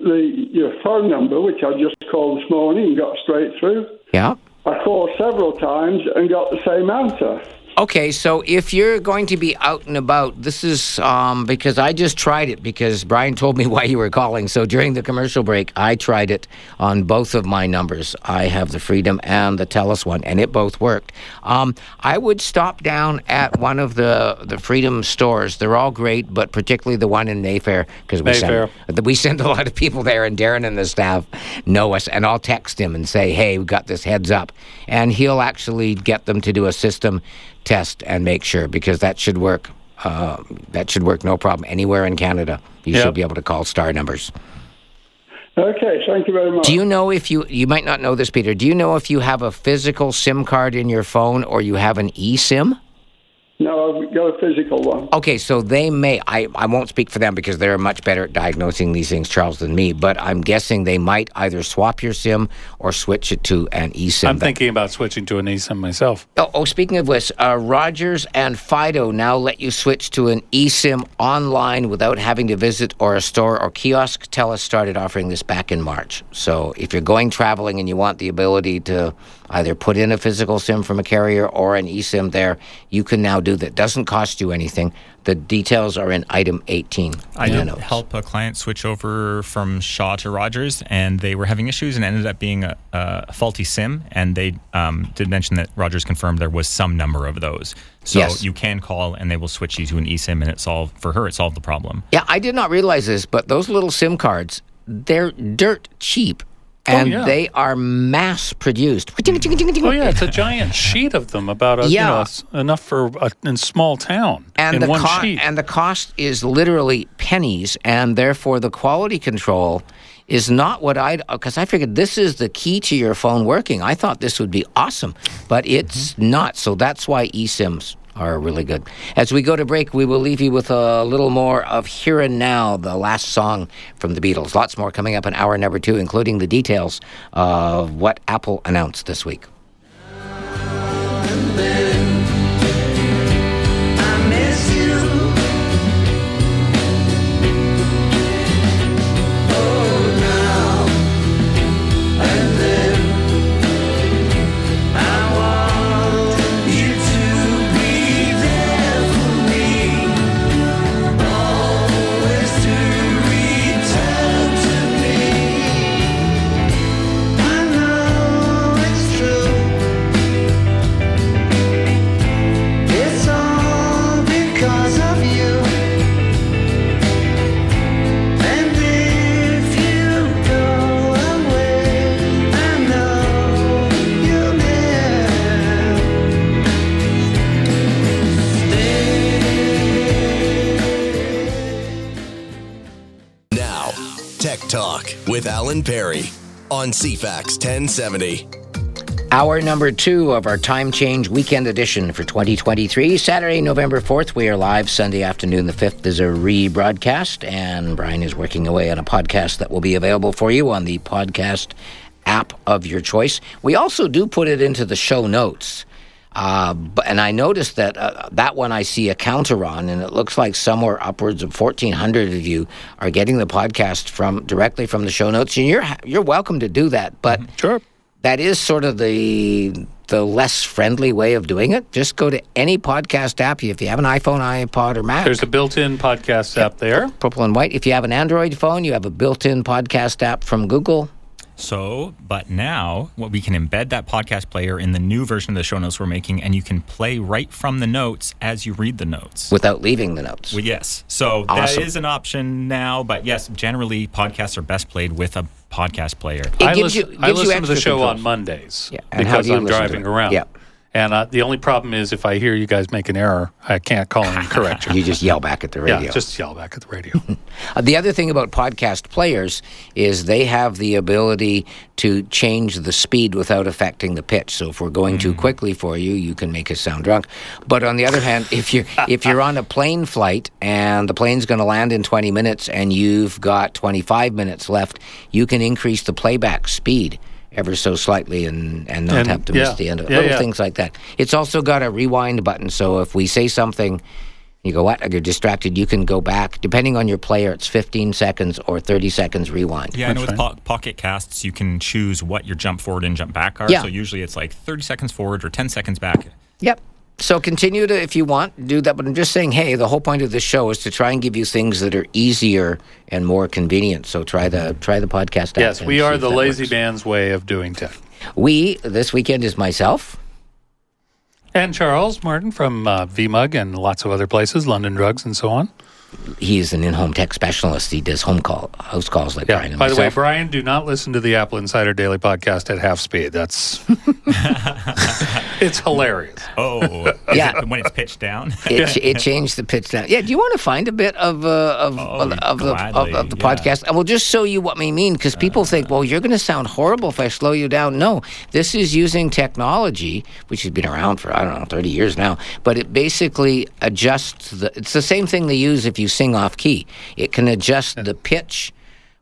the your phone number, which I just called this morning, and got straight through. Yeah. I called several times and got the same answer. Okay, so if you're going to be out and about, this is um, because I just tried it because Brian told me why you were calling. So during the commercial break, I tried it on both of my numbers. I have the Freedom and the Telus one, and it both worked. Um, I would stop down at one of the the Freedom stores. They're all great, but particularly the one in Mayfair because we Mayfair. send we send a lot of people there, and Darren and the staff know us. And I'll text him and say, "Hey, we got this heads up," and he'll actually get them to do a system test and make sure because that should work. Uh, that should work no problem anywhere in Canada. You Yep. should be able to call star numbers. Okay, thank you very much. Do you know if you you might not know this, Peter? Do you know if you have a physical SIM card in your phone or you have an eSIM? No, I've got a physical one. Okay, so they may. I, I won't speak for them because they're much better at diagnosing these things, Charles, than me. But I'm guessing they might either swap your SIM or switch it to an eSIM. I'm thinking about switching to an eSIM myself. Oh, oh, speaking of which, uh, Rogers and Fido now let you switch to an eSIM online without having to visit or a store or kiosk. TELUS started offering this back in March. So if you're going traveling and you want the ability to either put in a physical SIM from a carrier or an eSIM there, you can now do that. Doesn't cost you anything. The details are in item 18. I did notes. help a client switch over from Shaw to Rogers, and they were having issues, and ended up being a, a faulty SIM. And they um, did mention that Rogers confirmed there was some number of those, so Yes. you can call, and they will switch you to an eSIM, and it solved for her. It solved the problem. Yeah, I did not realize this, but those little SIM cards, they're dirt cheap. Oh, and yeah. they are mass produced. Oh yeah, it's a giant sheet of them, about a, you Yeah. know, enough for a, a small town and in the one co- sheet. and the cost is literally pennies, and therefore the quality control is not what I because uh, I figured this is the key to your phone working. I thought this would be awesome, but it's mm-hmm. not. So that's why eSIMs are really good. As we go to break, we will leave you with a little more of Here and Now, the last song from the Beatles. Lots more coming up in hour number two, including the details of what Apple announced this week. Talk with Alan Perry on CFAX 1070. Hour number two of our time change weekend edition for 2023. Saturday, November 4th, we are live. Sunday afternoon, the 5th, is a rebroadcast. And Brian is working away on a podcast that will be available for you on the podcast app of your choice. We also do put it into the show notes. Uh, but, and I noticed that uh, that one I see a counter on, and it looks like somewhere upwards of 1,400 of you are getting the podcast from directly from the show notes. And you're, you're welcome to do that. But sure. that is sort of the the less friendly way of doing it. Just go to any podcast app. If you have an iPhone, iPod, or Mac, There's a built-in podcast app there. purple and white. If you have an Android phone, you have a built-in podcast app from Google. So, but now what we can embed that podcast player in the new version of the show notes we're making, and you can play right from the notes as you read the notes. without leaving the notes. Well, yes. So Awesome. that is an option now, but yes, generally podcasts are best played with a podcast player. It I gives listen, you I gives you to the show controls. on Mondays Yeah, because I'm driving around. Yeah. And uh, the only problem is if I hear you guys make an error, I can't call and correct you. You just yell back at the radio. Yeah, just yell back at the radio. Uh, the other thing about podcast players is they have the ability to change the speed without affecting the pitch. So if we're going too quickly for you, you can make us sound drunk. But on the other hand, if you're if you're on a plane flight and the plane's going to land in 20 minutes and you've got 25 minutes left, you can increase the playback speed ever so slightly and, and not And, have to yeah, miss the end of it. yeah, Little yeah. things like that. It's also got a rewind button. So if we say something you go, what? You're distracted. You can go back. Depending on your player, it's 15 seconds or 30 seconds rewind. Yeah, I know That's with po- Pocket Casts, you can choose what your jump forward and jump back are. Yeah. So usually it's like 30 seconds forward or 10 seconds back. Yep. So continue to, if you want, do that. But I'm just saying, hey, the whole point of this show is to try and give you things that are easier and more convenient. So try the try the podcast. yes, we are the lazy works. man's way of doing tech. We this weekend is myself. And Charles Martin from uh, VMUG and lots of other places, London Drugs and so on. He is an in-home tech specialist. He does home call house calls like Yeah. Brian and By the way. Brian, do not listen to the Apple Insider Daily podcast at half speed. That's it's hilarious. Oh, Yeah. it when it's pitched down. it, it changed the pitch down. Yeah, do you want to find a bit of uh, of, Oh, of, of the of, of the yeah. podcast, and we'll just show you what we mean because people think, well, you're going to sound horrible if I slow you down. No, this is using technology which has been around for I don't know thirty years now, but it basically adjusts the. It's the same thing they use if you sing off key. It can adjust the pitch.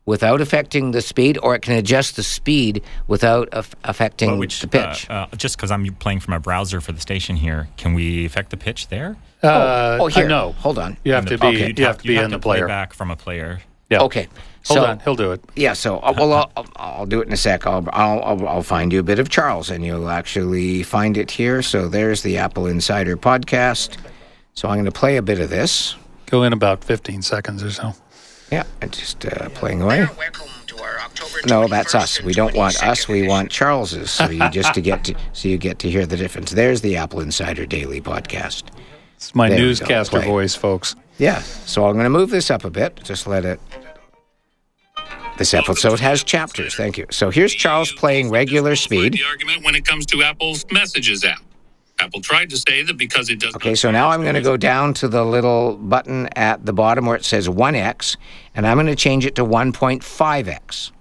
Without affecting the speed, or it can adjust the speed without af- affecting Well, which the pitch. Uh, uh, just because I'm playing from a browser for the station here, can we affect the pitch there? Uh, oh, here. no. Hold on. You have to be. Okay. You have to be you in the play player. back from a player. Yeah. Okay. Hold on. He'll do it. Yeah, so uh, well, I'll, I'll, I'll do it in a sec. I'll, I'll I'll I'll find you a bit of Charles, and you'll actually find it here. So there's the Apple Insider podcast. So I'm going to play a bit of this. Go in about 15 seconds or so. Yeah, and just uh, playing away. No, that's us. We don't want us. We want Charles's. So you just to get to so you get to hear the difference. There's the Apple Insider Daily podcast. It's my There newscaster voice, folks. Yeah. So I'm going to move this up a bit. Just let it. This episode has chapters. Thank you. So here's Charles playing regular speed. The argument when it comes to Apple's Messages app. Apple tried to say that because it does Okay, so now I'm going to go down to the little button at the bottom where it says 1x, and I'm going to change it to 1.5x.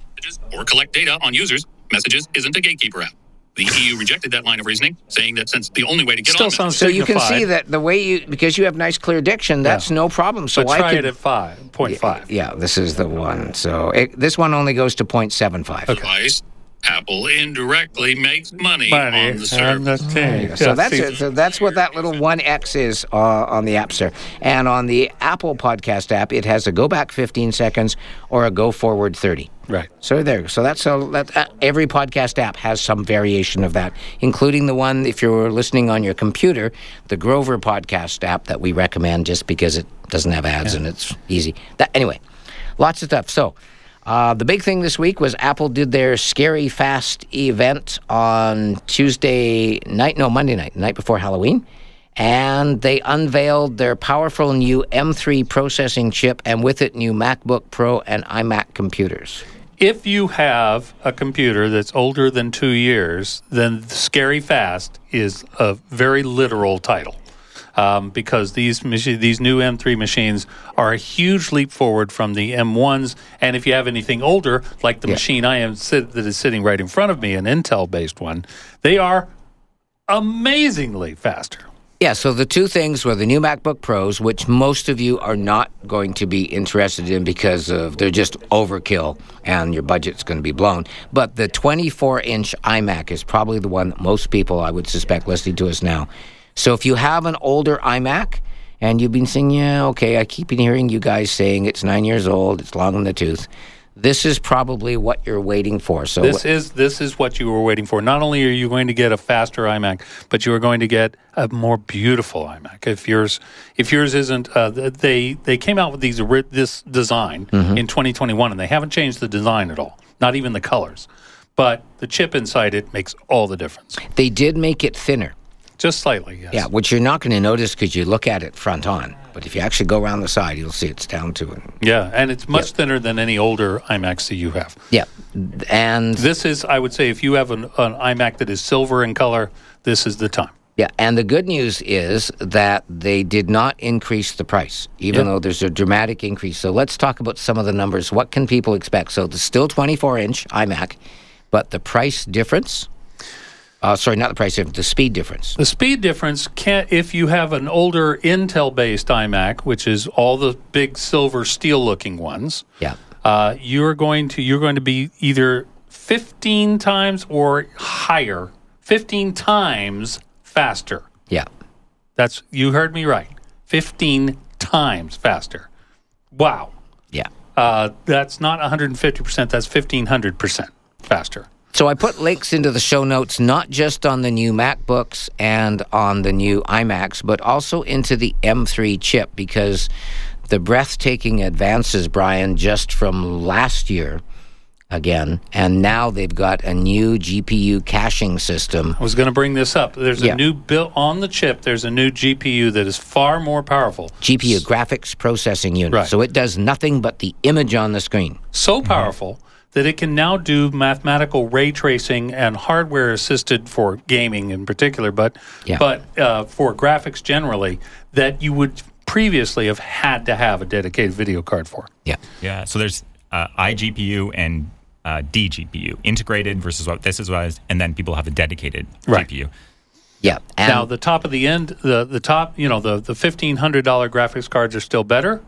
or collect data on users, Messages isn't a gatekeeper app. The EU rejected that line of reasoning, saying that since the only way to get Still on sounds So you can see that the way you, because you have nice clear diction, that's no problem. So But I try could, it at five point five. yeah, this is the one. So it, this one only goes to 0.75. device, Apple indirectly makes money, Money on the and service. the thing. So that's it. So that's what that little one X is uh, on the App Store, and on the Apple Podcast app, it has a go back 15 seconds or a go forward 30. Right. So there. So that's a, that. Uh, every podcast app has some variation of that, including the one if you're listening on your computer, the Grover Podcast app that we recommend, just because it doesn't have ads and it's easy. That anyway, lots of stuff. So. Uh, the big thing this week was Apple did their Scary Fast event on Tuesday night, no, Monday night, the night before Halloween. And they unveiled their powerful new M3 processing chip and with it new MacBook Pro and iMac computers. If you have a computer that's older than two years, then Scary Fast is a very literal title. Um, because these machi- these new M3 machines are a huge leap forward from the M1s, and if you have anything older, like the Yeah. machine I am sit- that is sitting right in front of me, an Intel-based one, they are amazingly faster. Yeah, so the two things were the new MacBook Pros, which most of you are not going to be interested in because of they're just overkill and your budget's going to be blown. But the 24 inch iMac is probably the one that most people, I would suspect, listening to us now. So if you have an older iMac and you've been saying, yeah, okay, I keep hearing you guys saying it's nine years old, it's long in the tooth. This is probably what you're waiting for. So This is this is what you were waiting for. Not only are you going to get a faster iMac, but you are going to get a more beautiful iMac. If yours if yours isn't, uh, they they came out with these this design Mm-hmm. in 2021, and they haven't changed the design at all, not even the colors. But the chip inside it makes all the difference, they did make it thinner. Just slightly. Yes. Yeah, which you're not going to notice because you look at it front on. But if you actually go around the side, you'll see it's down to it. Yeah, and it's much thinner than any older iMacs that you have. Yeah, and This is, I would say, if you have an, an iMac that is silver in color, this is the time. Yeah, and the good news is that they did not increase the price, even though there's a dramatic increase. So let's talk about some of the numbers. What can people expect? So the still 24 inch iMac, but the price difference. Uh, sorry, not the price difference, the speed difference. The speed difference can if you have an older Intel based iMac, which is all the big silver steel looking ones, Yeah. uh, you're going to you're going to be either 15 times or higher, 15 times faster. Yeah. That's you heard me right. 15 times faster. Wow. Yeah. Uh, that's not 150%, that's 1500% faster. So I put links into the show notes, not just on the new MacBooks and on the new iMacs, but also into the M3 chip because the breathtaking advances, Brian, just from last year again, and now they've got a new GPU caching system. I was going to bring this up. There's Yeah. a new built on the chip. There's a new GPU that is far more powerful. GPU graphics processing unit. Right. So it does nothing but the image on the screen. So powerful that it can now do mathematical ray tracing and hardware assisted for gaming in particular, but Yeah. but uh, for graphics generally that you would previously have had to have a dedicated video card for. Yeah. Yeah. So there's uh, iGPU and uh, DGPU integrated versus what this is what is, and then people have a dedicated Right. GPU. Yeah. And now the top of the end, the the top, you know, the the fifteen hundred dollar graphics cards are still better,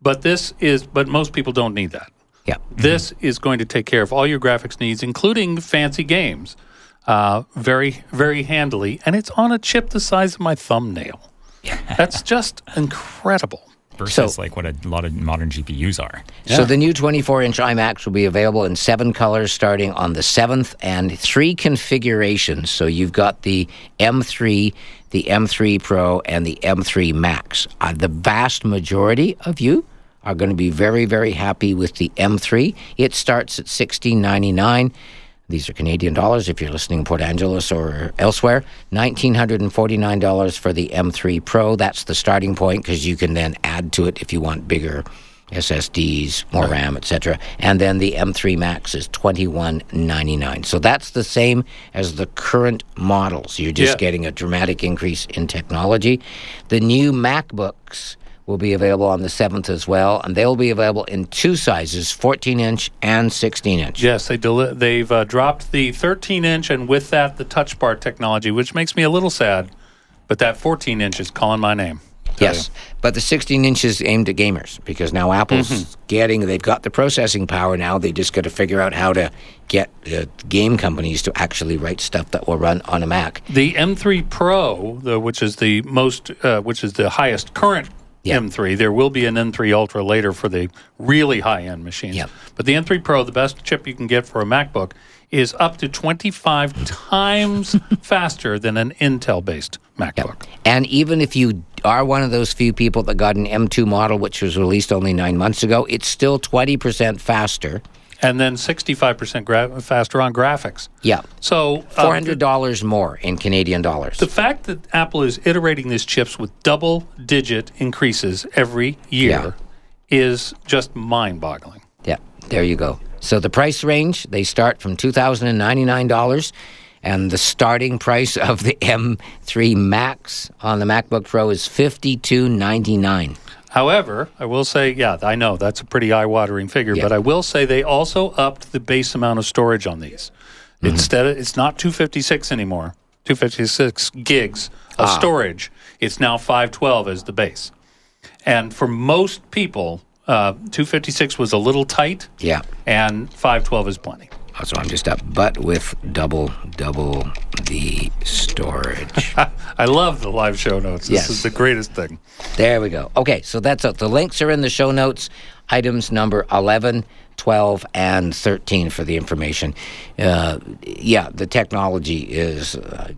but this is but most people don't need that. Yeah. This is going to take care of all your graphics needs, including fancy games, uh, very, very handily. And it's on a chip the size of my thumbnail. That's just incredible. Versus So- like what a lot of modern GPUs are. So the new 24 inch iMacs will be available in seven colors starting on the 7th and three configurations. So you've got the M3, the M3 Pro, and the M3 Max. Uh, the vast majority of you are going to be very, very happy with the M3. It starts at $16.99. These are Canadian dollars if you're listening in Port Angeles or elsewhere. $1,949 for the M3 Pro. That's the starting point because you can then add to it if you want bigger SSDs, more RAM, etc. And then the M3 Max is $21.99. So that's the same as the current models. You're just Yeah. getting a dramatic increase in technology. The new MacBooks will be available on the 7th as well, and they'll be available in two sizes 14 inch and 16 inch. Yes, they deli- they've uh, dropped the 13 inch and with that the touch bar technology, which makes me a little sad. But that 14 inch is calling my name. Yes, but the 16 inches aimed at gamers because now Apple's Mm-hmm. getting, they've got the processing power now. They just got to figure out how to get uh, game companies to actually write stuff that will run on a Mac. The M3 Pro, the, which is the most, uh, which is the highest current Yeah. M3. There will be an M3 Ultra later for the really high end machines. Yep. But the M3 Pro, the best chip you can get for a MacBook, is up to 25 times faster than an Intel based MacBook. And even if you are one of those few people that got an M2 model, which was released only nine months ago, it's still 20% faster. And then 65% gra- faster on graphics. Yeah. So uh, $400 more in Canadian dollars. The fact that Apple is iterating these chips with double digit increases every year is just mind boggling. Yeah, there you go. So the price range, they start from $2,099, and the starting price of the M3 Max on the MacBook Pro is $52.99. However, I will say, yeah, I know that's a pretty eye watering figure, Yeah. but I will say they also upped the base amount of storage on these. Mm-hmm. Instead, of, it's not 256 anymore, 256 gigs of Ah. storage. It's now 512 as the base. And for most people, uh, 256 was a little tight, Yeah, and 512 is plenty. So I'm just up, but with double, double the storage. I love the live show notes. This Yes. is the greatest thing. There we go. Okay, so that's it. The links are in the show notes. Items number 11, 12, and 13 for the information. Uh, yeah, the technology is. Uh,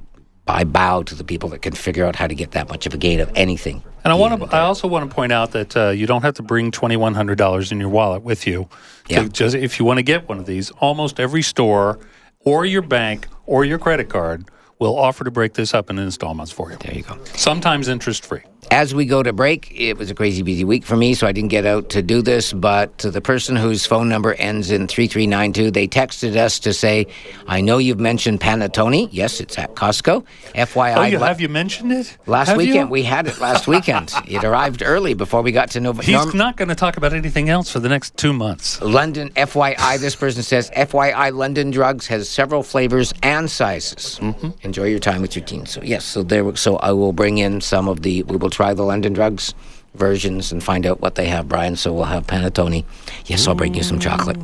I bow to the people that can figure out how to get that much of a gain of anything. And I want to. I also want to point out that uh, you don't have to bring twenty one hundred dollars in your wallet with you. Yeah. just if you want to get one of these, almost every store, or your bank, or your credit card will offer to break this up in installments for you. There you go. Sometimes interest free. As we go to break, it was a crazy busy week for me, so I didn't get out to do this. But to the person whose phone number ends in 3392, they texted us to say, I know you've mentioned Panettone. Yes, it's at Costco. FYI. Oh, you, have you mentioned it? Last Have you? weekend, we had it last weekend. it arrived early before we got to Nova. He's Norm- not going to talk about anything else for the next two months. London FYI. This person says FYI. London Drugs has several flavors and sizes. Mm-hmm. Enjoy your time with your team. So yes, so there. So I will bring in some of the. We will try the London Drugs versions and find out what they have, Brian. So we'll have panettone. Yes, I'll bring you some chocolate.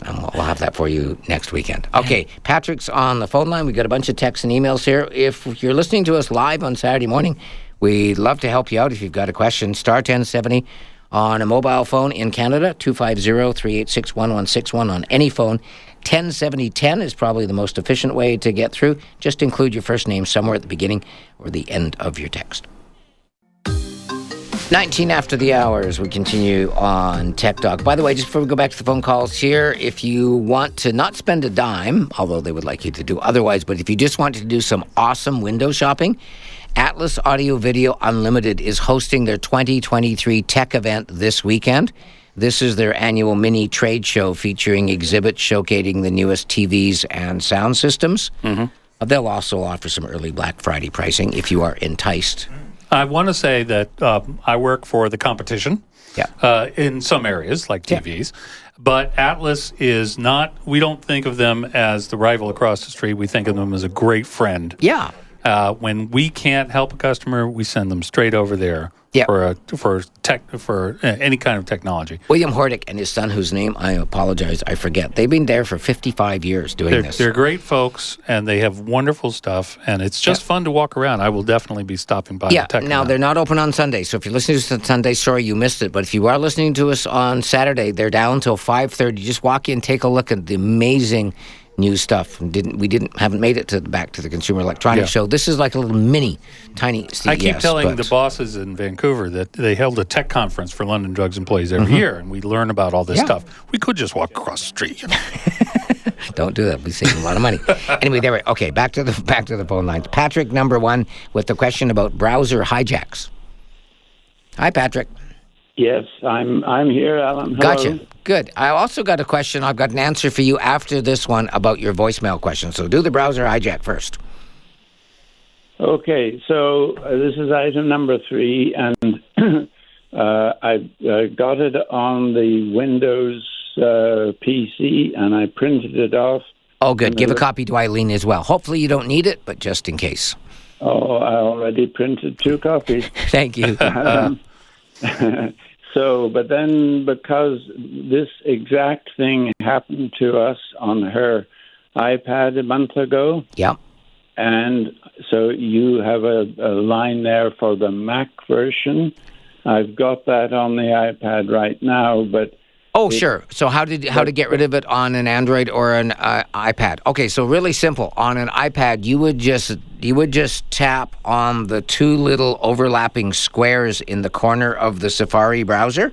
And we'll we'll have that for you next weekend. Okay, Patrick's on the phone line. We've got a bunch of texts and emails here. If you're listening to us live on Saturday morning, we'd love to help you out if you've got a question. Star 1070 on a mobile phone in Canada, 250-386-1161 on any phone. 107010 is probably the most efficient way to get through. Just include your first name somewhere at the beginning or the end of your text. 19 after the hours, we continue on Tech Talk. By the way, just before we go back to the phone calls here, if you want to not spend a dime, although they would like you to do otherwise, but if you just want to do some awesome window shopping, Atlas Audio Video Unlimited is hosting their 2023 tech event this weekend. This is their annual mini trade show featuring exhibits showcasing the newest TVs and sound systems. Mm-hmm. They'll also offer some early Black Friday pricing if you are enticed. I want to say that um, I work for the competition Yeah. uh, in some areas, like Yeah. TVs. But Atlas is not, we don't think of them as the rival across the street. We think of them as a great friend. Yeah. Uh, when we can't help a customer, we send them straight over there Yeah. for a, for tech for uh, any kind of technology. William Hordick and his son, whose name I apologize, I forget. They've been there for 55 years doing They're, this. they're great folks, and they have wonderful stuff, and it's just fun to walk around. I will definitely be stopping by. yeah, the tech now they're not open on Sunday, so if you're listening to us on Sunday, sorry you missed it. But if you are listening to us on Saturday, they're down till 5:30. Just walk in, take a look at the amazing new stuff. And Didn't we didn't haven't made it to the back to the Consumer Electronics Yeah. Show. This is like a little mini, tiny. CES, I keep telling but- the bosses in Vancouver that they held a tech conference for London Drugs employees every year, and we learn about all this Mm-hmm. Yeah. stuff. We could just walk across the street. Don't do that. We save a lot of money. anyway, there. we Okay, back to the back to the phone lines. Patrick, number one, with the question about browser hijacks. Hi, Patrick. Yes, I'm I'm here, Alan. Hello. Gotcha. Good. I also got a question. I've got an answer for you after this one about your voicemail question. So do the browser hijack first. Okay, so uh, this is item number three, and uh, I uh, got it on the Windows uh, PC, and I printed it off. Oh, good. Give a copy to Eileen as well. Hopefully you don't need it, but just in case. Oh, I already printed two copies. Thank you. Um, so, but then because this exact thing happened to us on her iPad a month ago, yeah. and so you have a, a line there for the Mac version. I've got that on the iPad right now, but Oh, sure. So how did how to get rid of it on an Android or an uh, iPad? Okay, so really simple. On an iPad, you would just you would just tap on the two little overlapping squares in the corner of the Safari browser.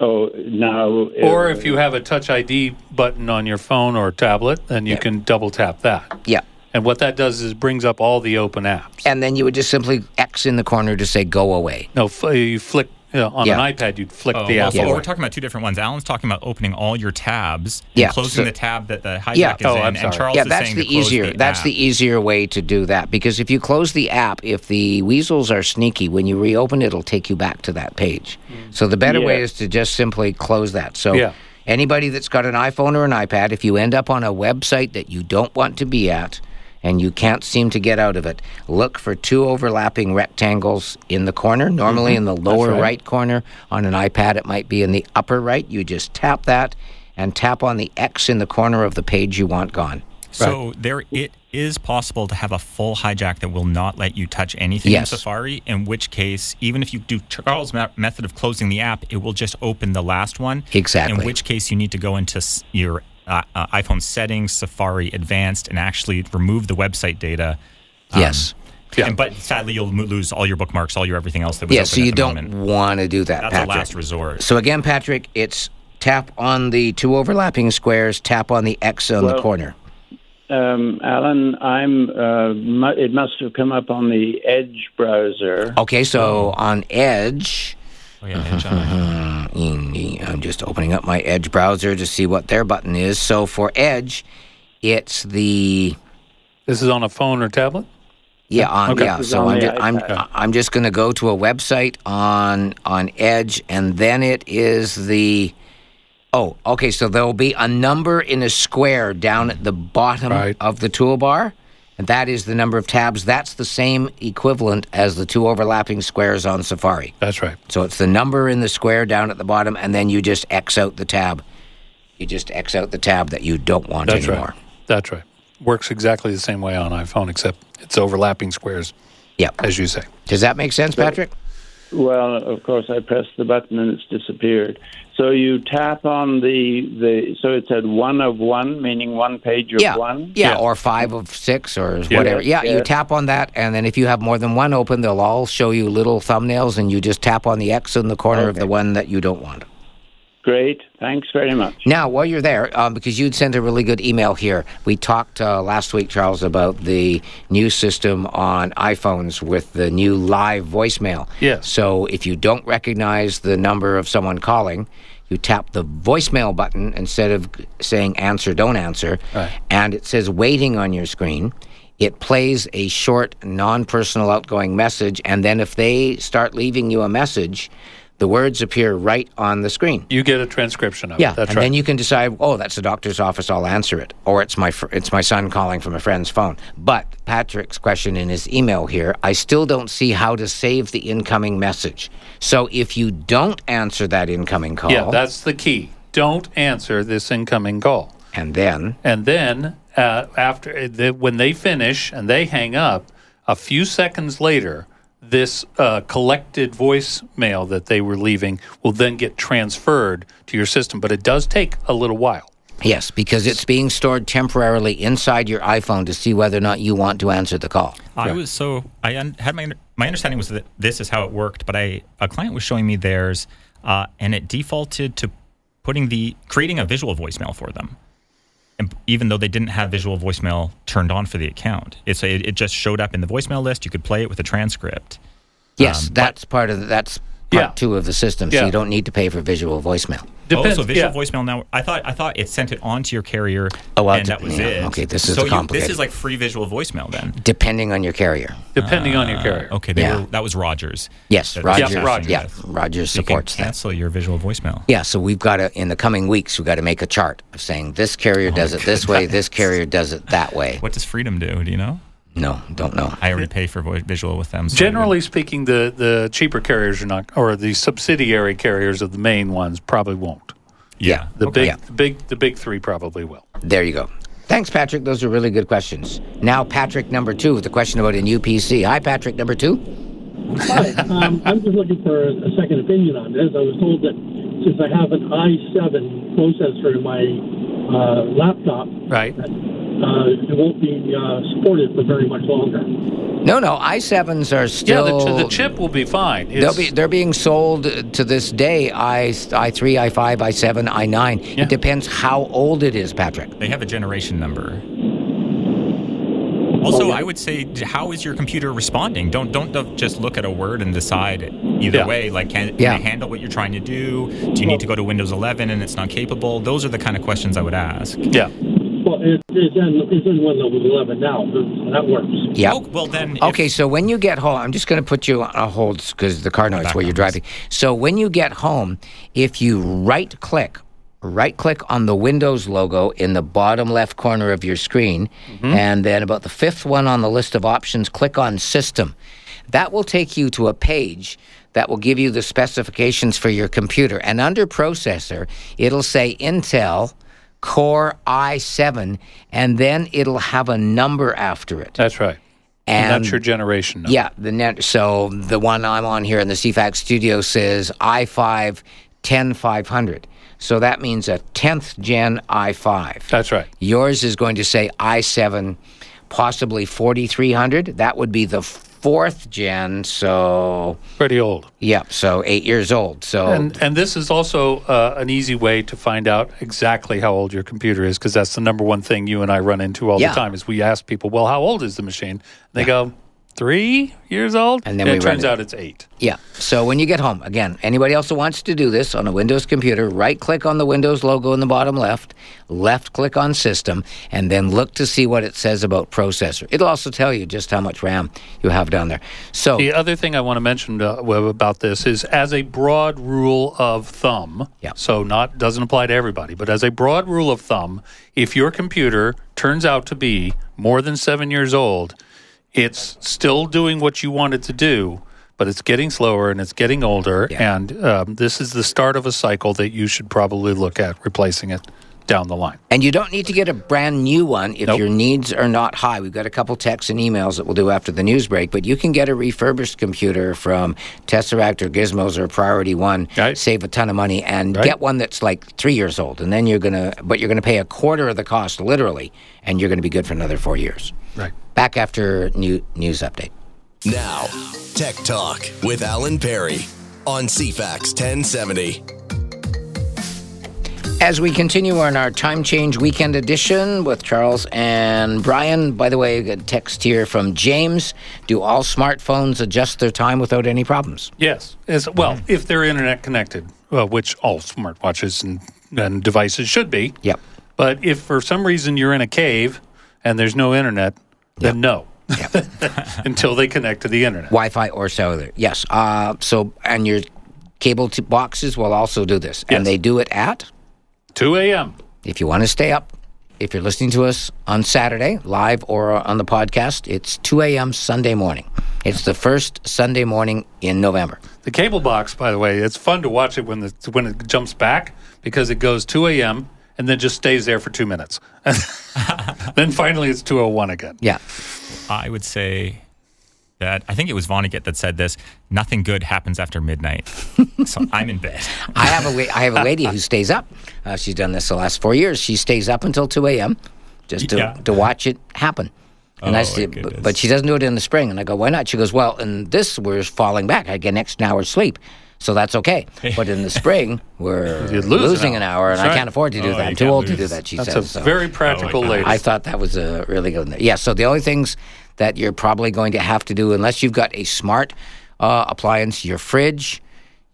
oh, now or if you have a Touch ID button on your phone or tablet, then you Yeah. can double tap that. Yeah. And what that does is brings up all the open apps. And then you would just simply X in the corner to say go away. no, fl- you flick you know, on Yeah. an iPad, you'd flick Oh, the well, app so we're talking about two different ones. Alan's talking about opening all your tabs and Yeah, closing so- the tab that the hijack Yeah. is Oh, in. I'm and sorry. Charles yeah, is that's saying the easier. the that's app. the easier way to do that because if you close the app, if the weasels are sneaky, when you reopen it, it'll take you back to that page. So the better way is to just simply close that. So Yeah. anybody that's got an iPhone or an iPad, if you end up on a website that you don't want to be at and you can't seem to get out of it, look for two overlapping rectangles in the corner. Normally mm-hmm. in the lower right. right corner. On an iPad, it might be in the upper right. You just tap that and tap on the X in the corner of the page you want gone. So there, it is possible to have a full hijack that will not let you touch anything Yes. in Safari. In which case, even if you do Charles' method of closing the app, it will just open the last one. Exactly. In which case, you need to go into your uh, uh, iPhone settings, Safari Advanced, and actually remove the website data. Um, Yes. Yeah. And, but sadly, you'll lose all your bookmarks, all your everything else that was Yeah, open so at you the don't want to do that, That's Patrick. a last resort. So again, Patrick, it's tap on the two overlapping squares, tap on the X on the corner. um, Alan, I'm. Uh, mu- it must have come up on the Edge browser. Okay, so on Edge, Oh, yeah, Edge on I'm just opening up my Edge browser to see what their button is. So for Edge, it's the This is on a phone or tablet? yeah on Okay. yeah. So on I'm, the ju- I'm iPad. I'm just going to go to a website on on Edge, and then it is the. Oh, okay. So there will be a number in a square down at the bottom Right. of the toolbar, and that is the number of tabs. That's the same equivalent as the two overlapping squares on Safari. That's right. So it's the number in the square down at the bottom, and then you just X out the tab. You just X out the tab that you don't want That's anymore. right. That's right. Works exactly the same way on iPhone, except it's overlapping squares, Yeah. as you say. Does that make sense, Patrick? Well, of course, I pressed the button and it's disappeared. So you tap on the the. So it said one of one, meaning one page of Yeah. one. yeah. Yeah. or five of six or Yeah. whatever. Yeah, you tap on that, and then if you have more than one open, they'll all show you little thumbnails, and you just tap on the X in the corner of the one that you don't want. Great. Thanks very much. Now, while you're there, um, because you'd sent a really good email here, we talked uh, last week, Charles, about the new system on iPhones with the new live voicemail. Yes. So if you don't recognize the number of someone calling, you tap the voicemail button instead of saying answer, don't answer, Right. and it says waiting on your screen. It plays a short, non personal outgoing message, and then if they start leaving you a message, the words appear right on the screen. You get a transcription of it. Yeah, it. That's and right. then you can decide, oh, that's the doctor's office. I'll answer it, or it's my fr- it's my son calling from a friend's phone. But Patrick's question in his email here, I still don't see how to save the incoming message. So if you don't answer that incoming call, yeah, that's the key. Don't answer this incoming call. and then And then uh, after the, when they finish and they hang up, a few seconds later, this uh, collected voicemail that they were leaving will then get transferred to your system. But it does take a little while. yes, because it's being stored temporarily inside your iPhone to see whether or not you want to answer the call. I was so I un- had my my understanding was that this is how it worked, but I a client was showing me theirs, uh, and it defaulted to putting the creating a visual voicemail for them, and even though they didn't have visual voicemail turned on for the account, it's a, it, it just showed up in the voicemail list. You could play it with a transcript. Yes, Um, that's part of the, that's part Yeah. two of the system. So Yeah. you don't need to pay for visual voicemail. Depends. oh, so visual yeah. voicemail now. I thought I thought it sent it onto your carrier, Oh, well, and that was yeah, it. okay, this is so the you- complicated- this is like free visual voicemail then. Depending on your carrier. depending on your ah, carrier. Okay, they Yeah. were, that was Rogers. Yes, That- Rogers. Yeah, Rogers. Yeah, Rogers So you can supports that. cancel your visual voicemail. Yeah, so we've got to in the coming weeks we've got to make a chart of saying this carrier does oh it this way, this carrier does it that way. What does Freedom do? Do you know? No, don't know. I already pay for visual with them. so Generally speaking, the, the cheaper carriers are not, or the subsidiary carriers of the main ones probably won't. Yeah, The okay. big, Yeah. the big, the big three probably will. There you go. Thanks, Patrick. Those are really good questions. Now, Patrick number two with a question about a new PC. Hi, Patrick number two. Hi, um, I'm just looking for a second opinion on this. I was told that since I have an i7 processor in my uh, laptop, Right. Uh, it won't be uh, supported for very much longer. No, no, i7s are Yeah, still. the, the chip will be fine. they'll be they're being sold to this day. i i3, i5, i7, i9. Yeah. It depends how old it is, Patrick. They have a generation number. Also, I would say, how is your computer responding? Don't don't don't just look at a word and decide either Yeah. way. Like, can, can it handle what you're trying to do? Do you need to go to Windows 11 and it's not capable? Those are the kind of questions I would ask. yeah. Well, it, it's, in, it's in Windows 11 now, so that works. Yeah. Oh, well then. if- Okay, so when you get home, I'm just going to put you on a hold because the car noise where you're driving. So when you get home, if you right click, right click on the Windows logo in the bottom left corner of your screen, mm-hmm. and then about the fifth one on the list of options, click on System. That will take you to a page that will give you the specifications for your computer. And under Processor, it'll say Intel. Core i7, and then it'll have a number after it. That's right. And, that's your generation number. Yeah, the net. So the one I'm on here in the CFAX studio says i5 10500. So that means a 10th gen i5. That's right. Yours is going to say i7, possibly 4300. That would be the fourth gen, so Pretty old. Yep, so eight years old. So And and this is also uh, an easy way to find out exactly how old your computer is because that's the number one thing you and I run into all Yeah. the time is we ask people, well, how old is the machine? And they go three years old, And then it we run turns it. out it's eight. Yeah. So when you get home, again, anybody else who wants to do this on a Windows computer, right click on the Windows logo in the bottom left, left click on System, and then look to see what it says about processor. It'll also tell you just how much RAM you have down there. So, The other thing I want to mention uh, about this is, as a broad rule of thumb, Yeah. so not doesn't apply to everybody, but as a broad rule of thumb, if your computer turns out to be more than seven years old, it's still doing what you want it to do, but it's getting slower and it's getting older, Yeah. and um, this is the start of a cycle that you should probably look at replacing it down the line. and you don't need to get a brand new one if Nope. your needs are not high. We've got a couple texts and emails that we'll do after the news break, but you can get a refurbished computer from Tesseract or Gizmos or Priority One, Right. save a ton of money, and Right. get one that's like three years old. And then you're gonna, but you're gonna pay a quarter of the cost, literally, and you're gonna be good for another four years. Right. Back after new news update. Now, Tech Talk with Alan Perry on CFAX 1070. As we continue on our time change weekend edition with Charles and Brian, by the way, a text here from James. Do all smartphones adjust their time without any problems? Yes. As, well, if they're internet connected, well, which all smartwatches and, and devices should be. Yep. But if for some reason you're in a cave and there's no internet, then no. Until they connect to the internet. Wi Fi or cellular. Yes. Uh, so, and your cable t- boxes will also do this. Yes. And they do it at, 2 a.m. if you want to stay up, if you're listening to us on Saturday, live or on the podcast, it's 2 a.m. Sunday morning. It's the first Sunday morning in November. The cable box, by the way, it's fun to watch it when the when it jumps back because it goes 2 a.m. and then just stays there for two minutes. then finally it's 2:01 again. Yeah. I would say that I think it was Vonnegut that said this. Nothing good happens after midnight. so I'm in bed. I have a la- I have a lady who stays up. Uh, she's done this the last four years. She stays up until two a.m. just to, Yeah. to watch it happen. And Oh, I my said, but, but she doesn't do it in the spring. And I go, why not? She goes, well, in this we're falling back. I get an extra hour's sleep, so that's okay. But in the spring we're You lose an losing an hour. hour, and That's I can't afford to do Oh, that. I'm too can't old to do that. She That's says. a so. very practical my lady. I thought that was a really good one. Yeah, so the only things that you're probably going to have to do, unless you've got a smart uh, appliance, your fridge,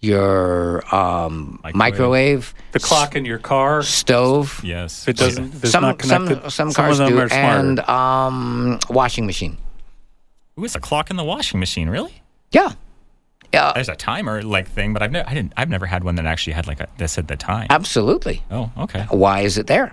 your um, microwave, Microwave. the clock in your car, stove. Yes. it doesn't, if it's Some, not connected, some, some of cars them do, are and um, washing machine. Ooh, it's a clock in the washing machine. Really? Yeah, yeah, There's a timer like thing, but I've never, I didn't, I've never had one that actually had like a that said the time. absolutely. oh, okay. Why is it there?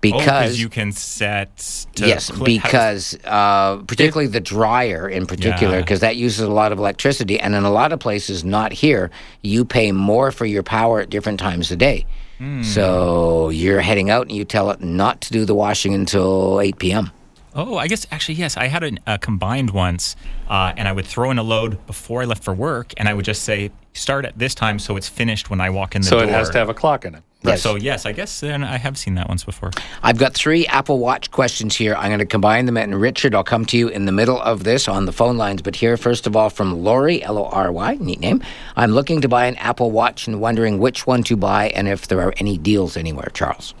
Oh, Because you can set. To yes, click- because uh, particularly the dryer in particular, Yeah. because that uses a lot of electricity, and in a lot of places, not here, you pay more for your power at different times of day. Hmm. So you're heading out, and you tell it not to do the washing until eight p.m. Oh, I guess actually yes. I had an, a combined once, uh, and I would throw in a load before I left for work, and I would just say start at this time so it's finished when I walk in the door. so door. it has to have a clock in it. Yes. So yes, I guess then I have seen that once before. I've got three Apple Watch questions here. I'm going to combine them. And Richard, I'll come to you in the middle of this on the phone lines. But here, first of all, from Lori, L O R Y, neat name. I'm looking to buy an Apple Watch and wondering which one to buy and if there are any deals anywhere, Charles.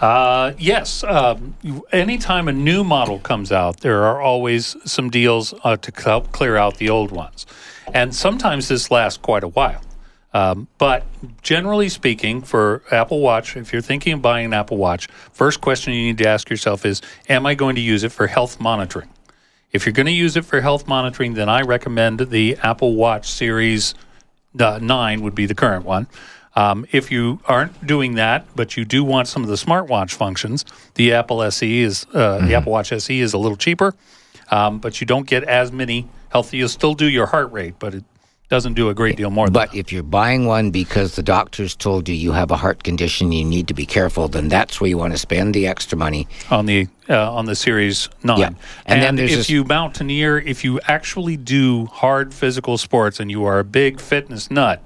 Uh, yes. Um, you- anytime a new model comes out, there are always some deals uh, to help clear out the old ones. And sometimes this lasts quite a while. Um, but generally speaking, for Apple Watch, if you're thinking of buying an Apple Watch, first question you need to ask yourself is Am I going to use it for health monitoring? If you're going to use it for health monitoring, then I recommend the Apple Watch Series uh, 9 would be the current one. Um, if you aren't doing that, but you do want some of the smartwatch functions, the Apple SE is uh, the Apple Watch SE is a little cheaper, um, but you don't get as many healthy. You'll still do your heart rate, but it doesn't do a great deal more. Than But if you're buying one because the doctors told you you have a heart condition, you need to be careful, then that's where you want to spend the extra money. on the uh, on the Series Nine. Yeah. And then if this- you mountaineer, if you actually do hard physical sports and you are a big fitness nut,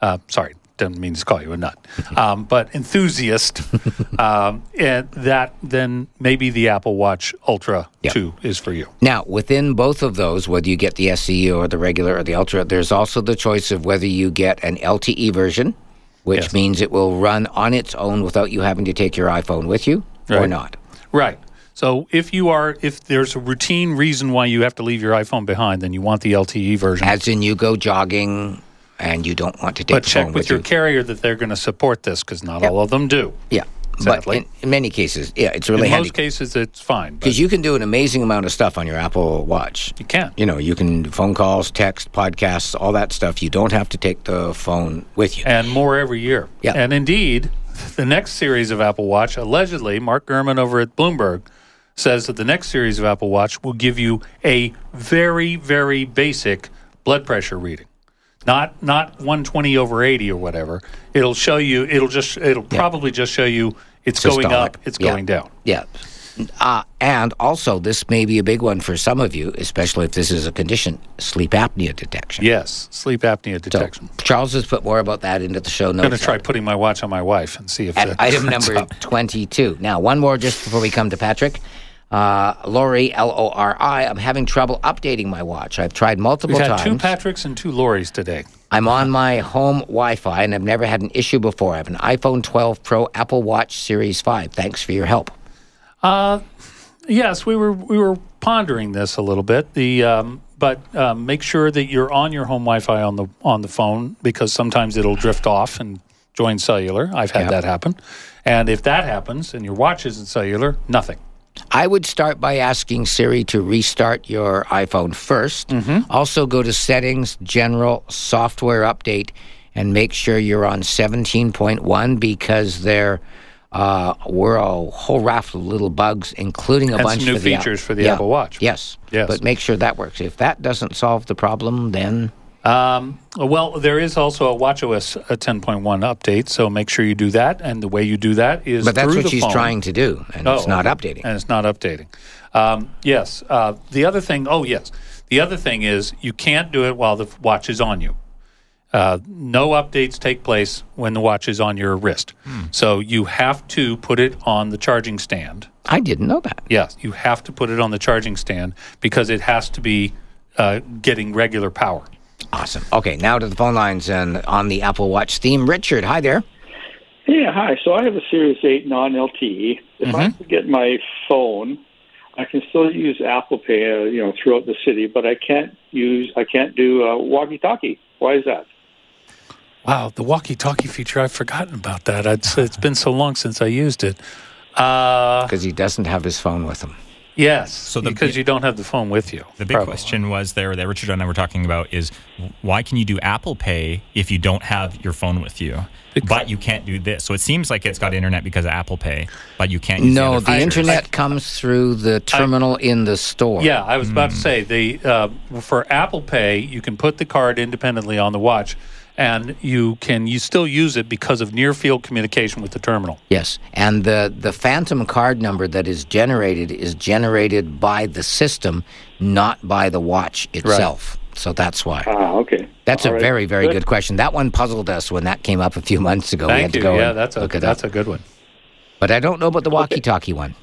uh, sorry, Doesn't mean to call you a nut, um, but enthusiast. um, and that then maybe the Apple Watch Ultra Yeah. Two is for you. Now, within both of those, whether you get the SE or the regular or the Ultra, there's also the choice of whether you get an LTE version, which Yes. means it will run on its own without you having to take your iPhone with you, or not. Right. So if you are, if there's a routine reason why you have to leave your iPhone behind, then you want the LTE version. As in, you go jogging and you don't want to take but the check phone with, you. But check with your you. carrier that they're going to support this because not all of them do. yeah, sadly. but in, in many cases, yeah, it's really In handy most cases, it's fine. Because you can do an amazing amount of stuff on your Apple Watch. you can. You know, you can do phone calls, text, podcasts, all that stuff. You don't have to take the phone with you. and more every year. Yeah. And indeed, the next series of Apple Watch, allegedly, Mark Gurman over at Bloomberg says that the next series of Apple Watch will give you a very, very basic blood pressure reading. Not not 120 over 80 or whatever. It'll show you. It'll just. It'll probably just show you. It's going up. It's Yeah. going down. Yeah. Uh, and also, this may be a big one for some of you, especially if this is a condition sleep apnea detection. Yes, sleep apnea So, detection. Charles has put more about that into the show notes. I'm going to try putting my watch on my wife and see if At item number out. 22. Now, one more just before we come to Patrick. Uh, Lori, L O R I, I'm having trouble updating my watch. I've tried multiple We've had times. two Patricks and two Loris today. I'm on my home Wi Fi and I've never had an issue before. I have an iPhone 12 Pro Apple Watch Series 5. Thanks for your help. Uh, yes, we were we were pondering this a little bit. The um, but um, make sure that you're on your home Wi-Fi on the on the phone because sometimes it'll drift off and join cellular. I've had Yep. that happen, and if that happens and your watch isn't cellular, nothing. I would start by asking Siri to restart your iPhone 1st Also, go to Settings, General, Software Update, and make sure you're on 17.1 because there uh, were a whole raft of little bugs, including a And bunch some new for the features for the Yeah. Apple Watch. Yes. Yes. But make sure that works. If that doesn't solve the problem, then Um, well, there is also a WatchOS a 10.1 update, so make sure you do that. And the way you do that is through the phone but that's what she's phone. trying to do, and it's Oh, not updating. And it's not updating. Um, yes. Uh, the other thing, oh, yes. The other thing is you can't do it while the watch is on you. Uh, no updates take place when the watch is on your wrist. Hmm. So you have to put it on the charging stand. I didn't know that. Yes, you have to put it on the charging stand because it has to be uh, getting regular power. Awesome. Okay, now to the phone lines and on the Apple Watch theme. Richard, hi there. Yeah, hi. So I have a Series 8 non LTE. If I Mm-hmm. get my phone, I can still use Apple Pay, uh, you know, throughout the city, but I can't use, I can't do uh, walkie-talkie. Why is that? Wow, the walkie-talkie feature, I've forgotten about that. It's, it's been so long since I used it. Uh, Because he doesn't have his phone with him. Yes, So the- because you don't have the phone with you. The big probably. question was there that Richard and I were talking about is why can you do Apple Pay if you don't have your phone with you, but you can't do this? So it seems like it's got internet because of Apple Pay, but you can't use No, other the features. internet comes through the terminal in the store. Yeah, I was about Hmm. to say the uh, for Apple Pay, you can put the card independently on the watch, and you can you still use it because of near field communication with the terminal. Yes, and the the phantom card number that is generated is generated by the system, not by the watch itself. Right. So that's why. Ah, okay. That's All a right. very very Good. good question. That one puzzled us when that came up a few months ago. we had Thank to you. go Yeah, that's a that's up. a good one. But I don't know about the walkie-talkie one.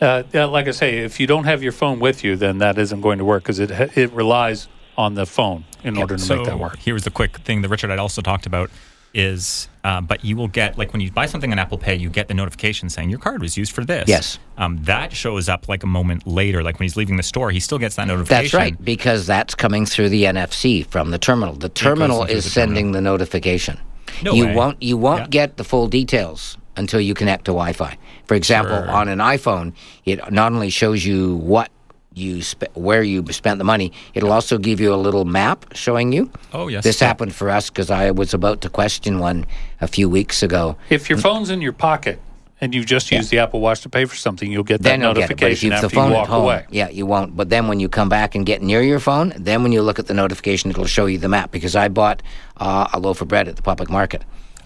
Uh, yeah, like I say, if you don't have your phone with you, then that isn't going to work because it it relies on the phone in order to so make that work. Here's the quick thing that Richard had also talked about is, uh, but you will get like when you buy something on Apple Pay, you get the notification saying your card was used for this. Yes. um, that shows up like a moment later. Like when he's leaving the store, he still gets that notification. That's right, because that's coming through the NFC from the terminal. The terminal is the sending the notification. No you way. won't you won't Yeah. get the full details until you connect to Wi-Fi. For example, Sure. on an iPhone, it not only shows you what you spe- where you spent the money, it'll also give you a little map showing you. Oh yes, This happened for us because I was about to question one a few weeks ago. If your phone's in your pocket and you've just use the Apple Watch to pay for something, you'll get that Then you'll get it. But if notification you after the phone you walk home, away. yeah, you won't. But then when you come back and get near your phone, then when you look at the notification, it'll show you the map. Because I bought uh, a loaf of bread at the public market,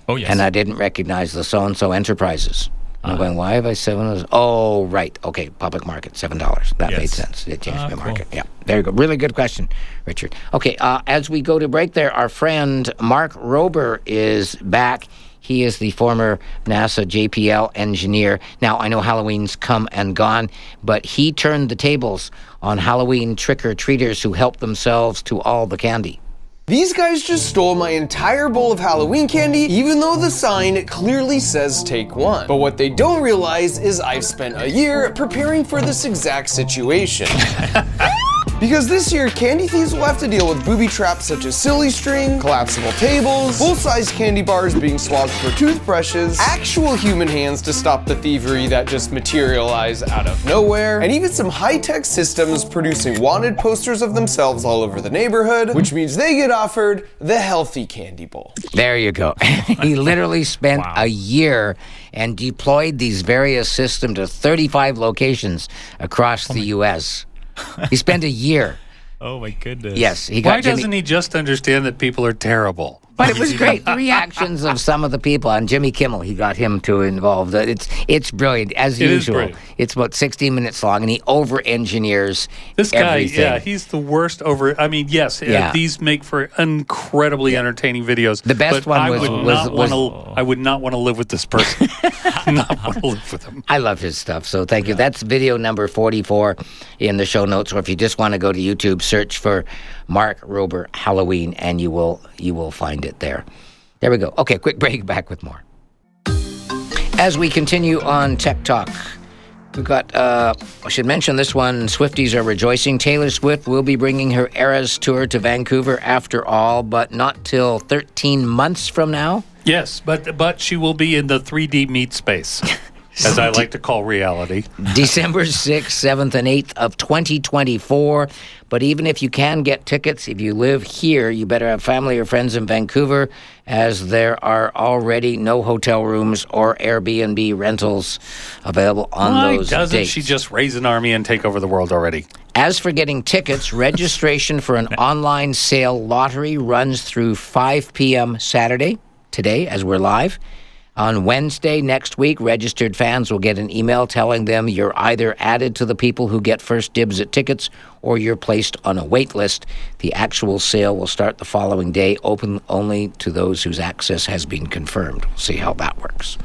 Oh yes. and I didn't recognize the so and so enterprises. I'm going, why have I seven of those? Oh, right. Okay, public market, $7. That made sense. It changed Ah, my cool. market. Yeah, there you go. Really good question, Richard. Okay, uh, as we go to break there, our friend Mark Rober is back. He is the former NASA JPL engineer. Now, I know Halloween's come and gone, but he turned the tables on Halloween trick or treaters who helped themselves to all the candy. These guys just stole my entire bowl of Halloween candy, even though the sign clearly says take one. But what they don't realize is I've spent a year preparing for this exact situation. Because this year, candy thieves will have to deal with booby traps such as silly string, collapsible tables, full-size candy bars being swapped for toothbrushes, actual human hands to stop the thievery that just materialize out of nowhere, and even some high-tech systems producing wanted posters of themselves all over the neighborhood, which means they get offered the healthy candy bowl. There you go. he literally spent a year and deployed these various systems to 35 locations across oh the U.S. he spent a year. Oh my goodness. Yes, he got Why Jimmy- doesn't he just understand that people are terrible? But it was great. The reactions of some of the people on Jimmy Kimmel, he got him to involve. It's it's brilliant as It usual. great. It's about 16 minutes long, and he over engineers This guy, everything. yeah, he's the worst over. I mean, yes, uh, Yeah. these make for incredibly entertaining videos. The best one I was- would was- not was- to. I would not want to live with this person. not want to live with him. I love his stuff. So thank you. That's video number 44 in the show notes. Or if you just want to go to YouTube, search for Mark Rober Halloween, and you will you will find it there. There we go. Okay, quick break. Back with more. As we continue on Tech Talk, we've got. Uh, I should mention this one. Swifties are rejoicing. Taylor Swift will be bringing her Eras tour to Vancouver after all, but not till 13 months from now. Yes, but but she will be in the 3D meat space, as I like to call reality. December 6th, 7th, and 8th of 2024. But even if you can get tickets, if you live here, you better have family or friends in Vancouver, as there are already no hotel rooms or Airbnb rentals available on Why those doesn't dates. she just raise an army and take over the world already? As for getting tickets, registration for an online sale lottery runs through 5 p.m. Saturday, today, as we're live. On Wednesday next week, registered fans will get an email telling them you're either added to the people who get first dibs at tickets or you're placed on a wait list. The actual sale will start the following day, open only to those whose access has been confirmed. We'll see how that works.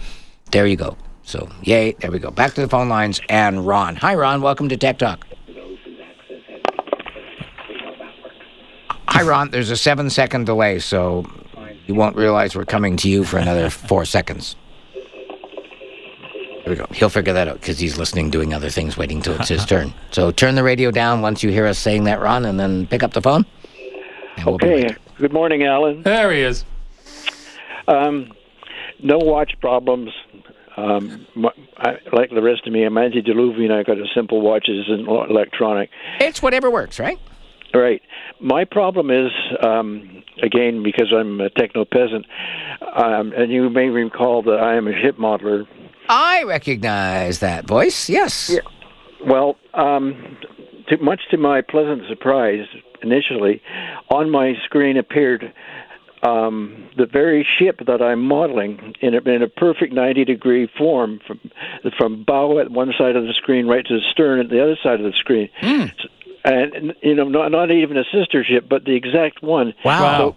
There you go. So, yay, there we go. Back to the phone lines and Ron. Hi, Ron. Welcome to Tech Talk. Hi, Ron. There's a seven second delay, so you won't realize we're coming to you for another four seconds. There we go. He'll figure that out because he's listening, doing other things, waiting till it's his turn. So turn the radio down once you hear us saying that, Ron, and then pick up the phone. And we'll be right Okay. Good morning, Alan. There he is. Um, no watch problems. Um, my, I, like the rest of me, I'm antediluvian. I've got a simple watch. It isn't electronic. It's whatever works, right? Right. My problem is, um, again, because I'm a techno peasant, um, and you may recall that I am a ship modeler. I recognize that voice. Yes. Yeah. Well, um, to, much to my pleasant surprise, initially, on my screen appeared um, the very ship that I'm modeling in a, in a perfect 90 degree form from from bow at one side of the screen right to the stern at the other side of the screen. And you know, not not even a sister ship, but the exact one. Wow.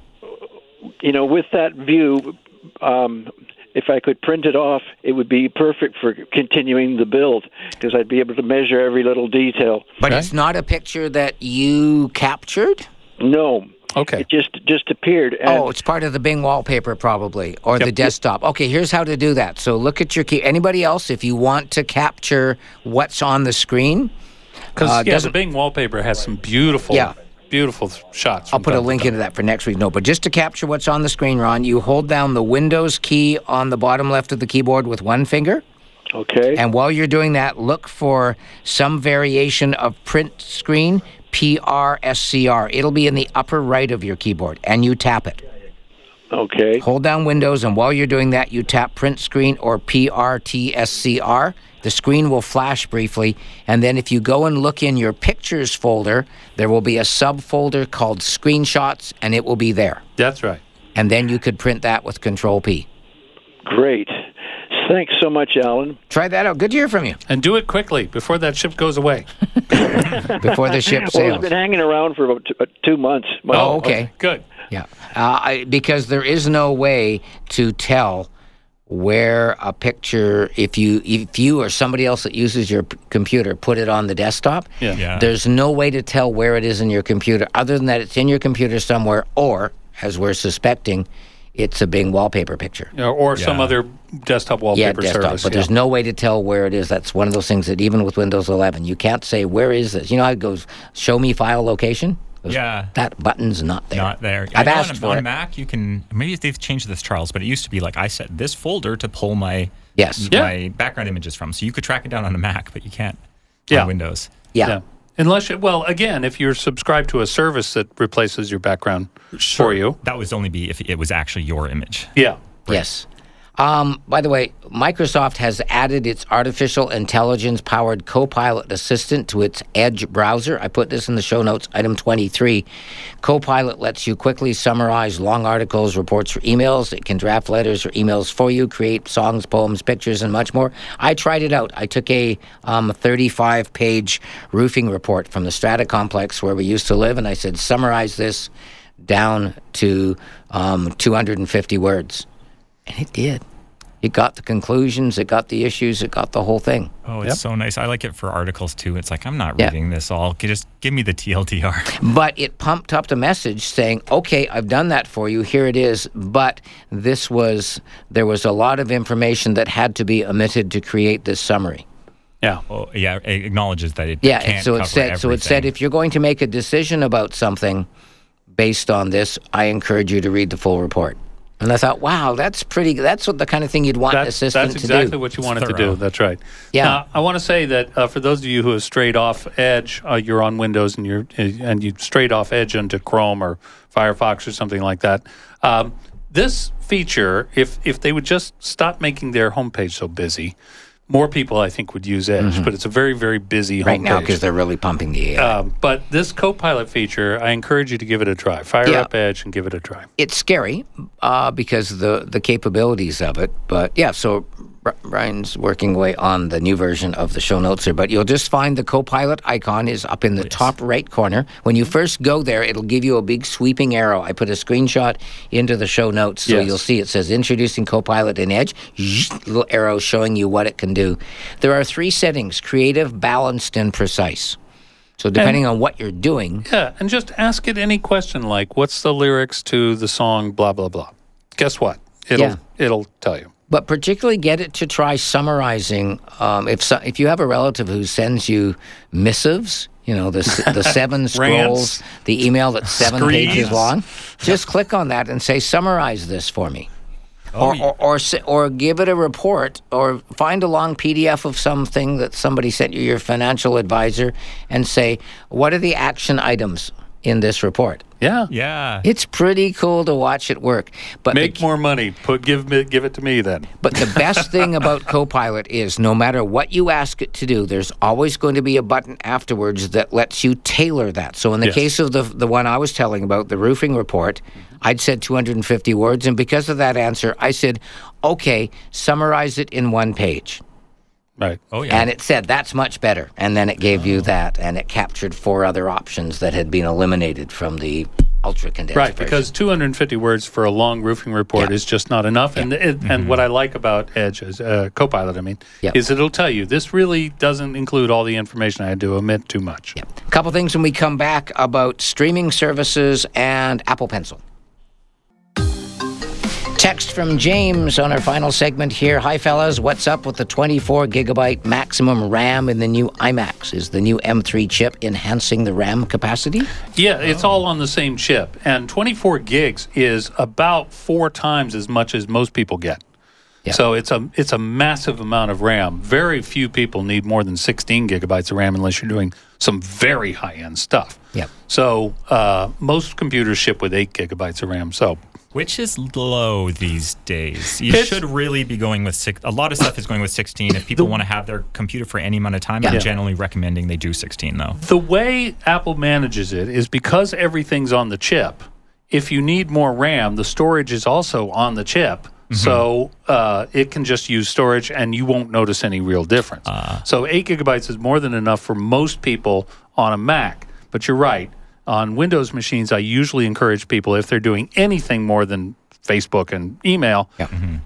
So, you know, with that view, um, if I could print it off, it would be perfect for continuing the build because I'd be able to measure every little detail. But it's not a picture that you captured? No. Okay. It just just appeared. And oh, it's part of the Bing wallpaper, probably, or the desktop. Okay, here's how to do that. So look at your key. Anybody else, if you want to capture what's on the screen, Because uh, yeah, the doesn't- Bing wallpaper has some beautiful, Yeah. beautiful shots. I'll put a link into that for next week. No, but just to capture what's on the screen, Ron, you hold down the Windows key on the bottom left of the keyboard with one finger. Okay. And while you're doing that, look for some variation of print screen, PRSCR. It'll be in the upper right of your keyboard, and you tap it. Okay. Hold down Windows, and while you're doing that, you tap print screen or PRTSCR. The screen will flash briefly, and then if you go and look in your pictures folder, there will be a subfolder called screenshots, and it will be there. That's right. And then you could print that with Control P. Great. Thanks so much, Alan. Try that out. Good to hear from you. And do it quickly before that ship goes away. Before the ship Well, sails. it's been hanging around for about two, uh, two months. Oh, okay. Good. Yeah, uh, I, because there is no way to tell where a picture if you if you or somebody else that uses your p- computer put it on the desktop Yeah. Yeah. there's no way to tell where it is in your computer other than that it's in your computer somewhere or as we're suspecting it's a Bing wallpaper picture Or, or some other desktop wallpaper yeah wallpaper desktop service. but there's no way to tell where it is that's one of those things that even with Windows 11 you can't say where is this you know how it goes show me file location Goes, Yeah. that button's not there Not there. I I've know asked on, for on it Mac, you can maybe they've changed this, Charles, but it used to be like I set this folder to pull my Yes. my background images from. So you could track it down on a Mac, but you can't Yeah. on Windows. yeah. Unless, you, well, again, if you're subscribed to a service that replaces your background for you. That would only be if it was actually your image. Yeah. Yes. Um, by the way, Microsoft has added its artificial intelligence powered Copilot assistant to its Edge browser. I put this in the show notes, item 23. Copilot lets you quickly summarize long articles, reports, or emails. It can draft letters or emails for you, create songs, poems, pictures, and much more. I tried it out. I took a um, 35 page roofing report from the Strata complex where we used to live, and I said, summarize this down to um, 250 words. And it did. It got the conclusions, it got the issues, it got the whole thing. Oh, it's so nice. I like it for articles too. It's like I'm not Yeah. reading this all. Just give me the TLDR. But it pumped up the message saying, okay, I've done that for you. Here it is. But this was, there was a lot of information that had to be omitted to create this summary. Yeah. Oh, yeah. It acknowledges that it Yeah, can't so it cover said so it said if you're going to make a decision about something based on this, I encourage you to read the full report. And I thought, wow, that's pretty. That's what the kind of thing you'd want an That's, assistant that's to exactly what you It's wanted to do. That's right. Yeah. Now, I want to say that uh, for those of you who have strayed off Edge, uh, you're on Windows and you're and you strayed off Edge into Chrome or Firefox or something like that. Um, this feature, if if they would just stop making their homepage so busy, more people I think would use Edge. But it's a very very busy Mm-hmm. right now because they're really pumping the AI. Um, but this Copilot feature, I encourage you to give it a try. Fire Yeah. up Edge and give it a try. it's scary uh, because the the capabilities of it. But yeah, so Brian's working away on the new version of the show notes here. But you'll just find the Copilot icon is up in the top right corner. When you first go there, it'll give you a big sweeping arrow. I put a screenshot into the show notes, so Yes. you'll see it says introducing Copilot in Edge. Little arrow showing you what it can do. There are three settings: creative, balanced, and precise. So depending on what you're doing, Yeah, and just ask it any question like, "What's the lyrics to the song?" Blah blah blah. Guess what? It'll Yeah. it'll tell you. But particularly get it to try summarizing. Um, if so, if you have a relative who sends you missives, you know the the seven scrolls, the email that's seven pages long, just click on that and say summarize this for me. or, or, or, or give it a report or find a long PDF of something that somebody sent you, your financial advisor, and say, what are the action items in this report? Yeah. Yeah. It's pretty cool to watch it work. But the Make more money. Put give me give it to me then. But the best thing about Copilot is no matter what you ask it to do, there's always going to be a button afterwards that lets you tailor that. So in the Yes. case of the the one I was telling about, the roofing report, I'd said 250 words, and because of that answer, I said, "Okay, summarize it in one page." Right. Oh yeah. And it said that's much better, and then it gave you that, and it captured four other options that had been eliminated from the ultra condensed. Right, version. because 250 words for a long roofing report Yeah. is just not enough. And it, and what I like about Edge, is, uh, Copilot, I mean, Yeah. is it'll tell you this really doesn't include all the information. I had to omit too much. Yeah. A couple things when we come back about streaming services and Apple Pencil. Text from James on our final segment here. Hi, fellas. What's up with the 24 gigabyte maximum RAM in the new iMacs? Is the new M3 chip enhancing the RAM capacity? Yeah, it's all on the same chip, and 24 gigs is about four times as much as most people get. Yeah. So it's a it's a massive amount of RAM. Very few people need more than 16 gigabytes of RAM unless you're doing some very high end stuff. Yep. So uh, most computers ship with eight gigabytes of RAM. So Which is low these days. You It's- should really be going with six. A lot of stuff is going with 16. If people want to have their computer for any amount of time, Yeah. I'm generally recommending they do 16 though. The way Apple manages it is because everything's on the chip. If you need more RAM, the storage is also on the chip. So uh, it can just use storage, and you won't notice any real difference. so eight gigabytes is more than enough for most people on a Mac. But you're right. On Windows machines, I usually encourage people if they're doing anything more than Facebook and email,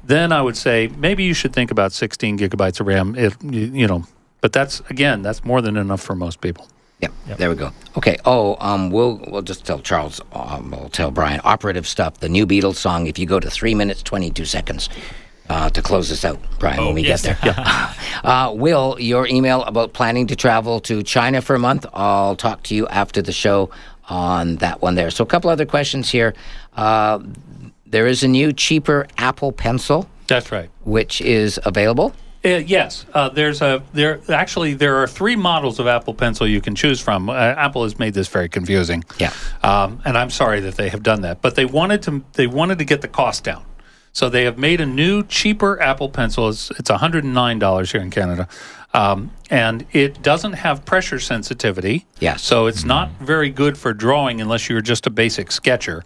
then I would say maybe you should think about 16 gigabytes of RAM. It, you, you know, but that's again, that's more than enough for most people. Yeah, there we go. Okay. Oh, um, we'll we'll just tell Charles. Um, we'll tell Brian. Operative stuff. The new Beatles song. If you go to three minutes twenty two seconds uh, to close this out, Brian, Oh, when we yes. get there. uh, Will, your email about planning to travel to China for a month. I'll talk to you after the show on that one there. So a couple other questions here. Uh, there is a new, cheaper Apple Pencil, That's right. which is available. Uh, yes, uh, there's a there. Actually, there are three models of Apple Pencil you can choose from. Uh, Apple has made this very confusing. Yeah. um, and I'm sorry that they have done that. But they wanted to they wanted to get the cost down, so they have made a new, cheaper Apple Pencil. It's it's 109 dollars here in Canada, um, and it doesn't have pressure sensitivity. Yes. So it's not very good for drawing unless you're just a basic sketcher.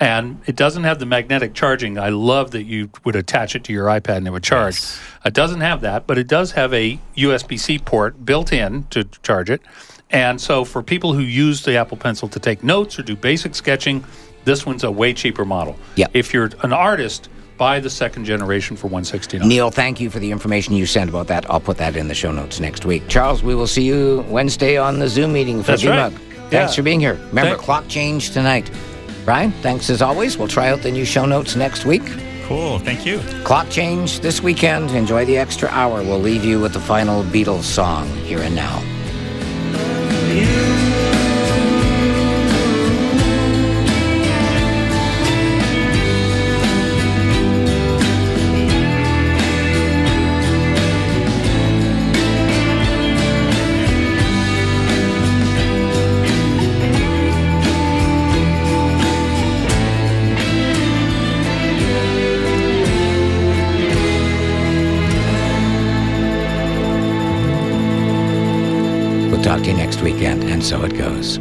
And it doesn't have the magnetic charging. I love that you would attach it to your iPad and it would charge. It doesn't have that, but it does have a USB C port built in to charge it. And so for people who use the Apple Pencil to take notes or do basic sketching, this one's a way cheaper model. Yeah. If you're an artist, buy the second generation for 169 Neil, thank you for the information you sent about that. I'll put that in the show notes next week. Charles, we will see you Wednesday on the Zoom meeting for That's right. Thanks Yeah. for being here. Remember, Thank- clock change tonight. Brian, thanks as always. We'll try out the new show notes next week. Cool. Thank you. Clock change this weekend. Enjoy the extra hour. We'll leave you with the final Beatles song, Here and Now. Next weekend, and so it goes.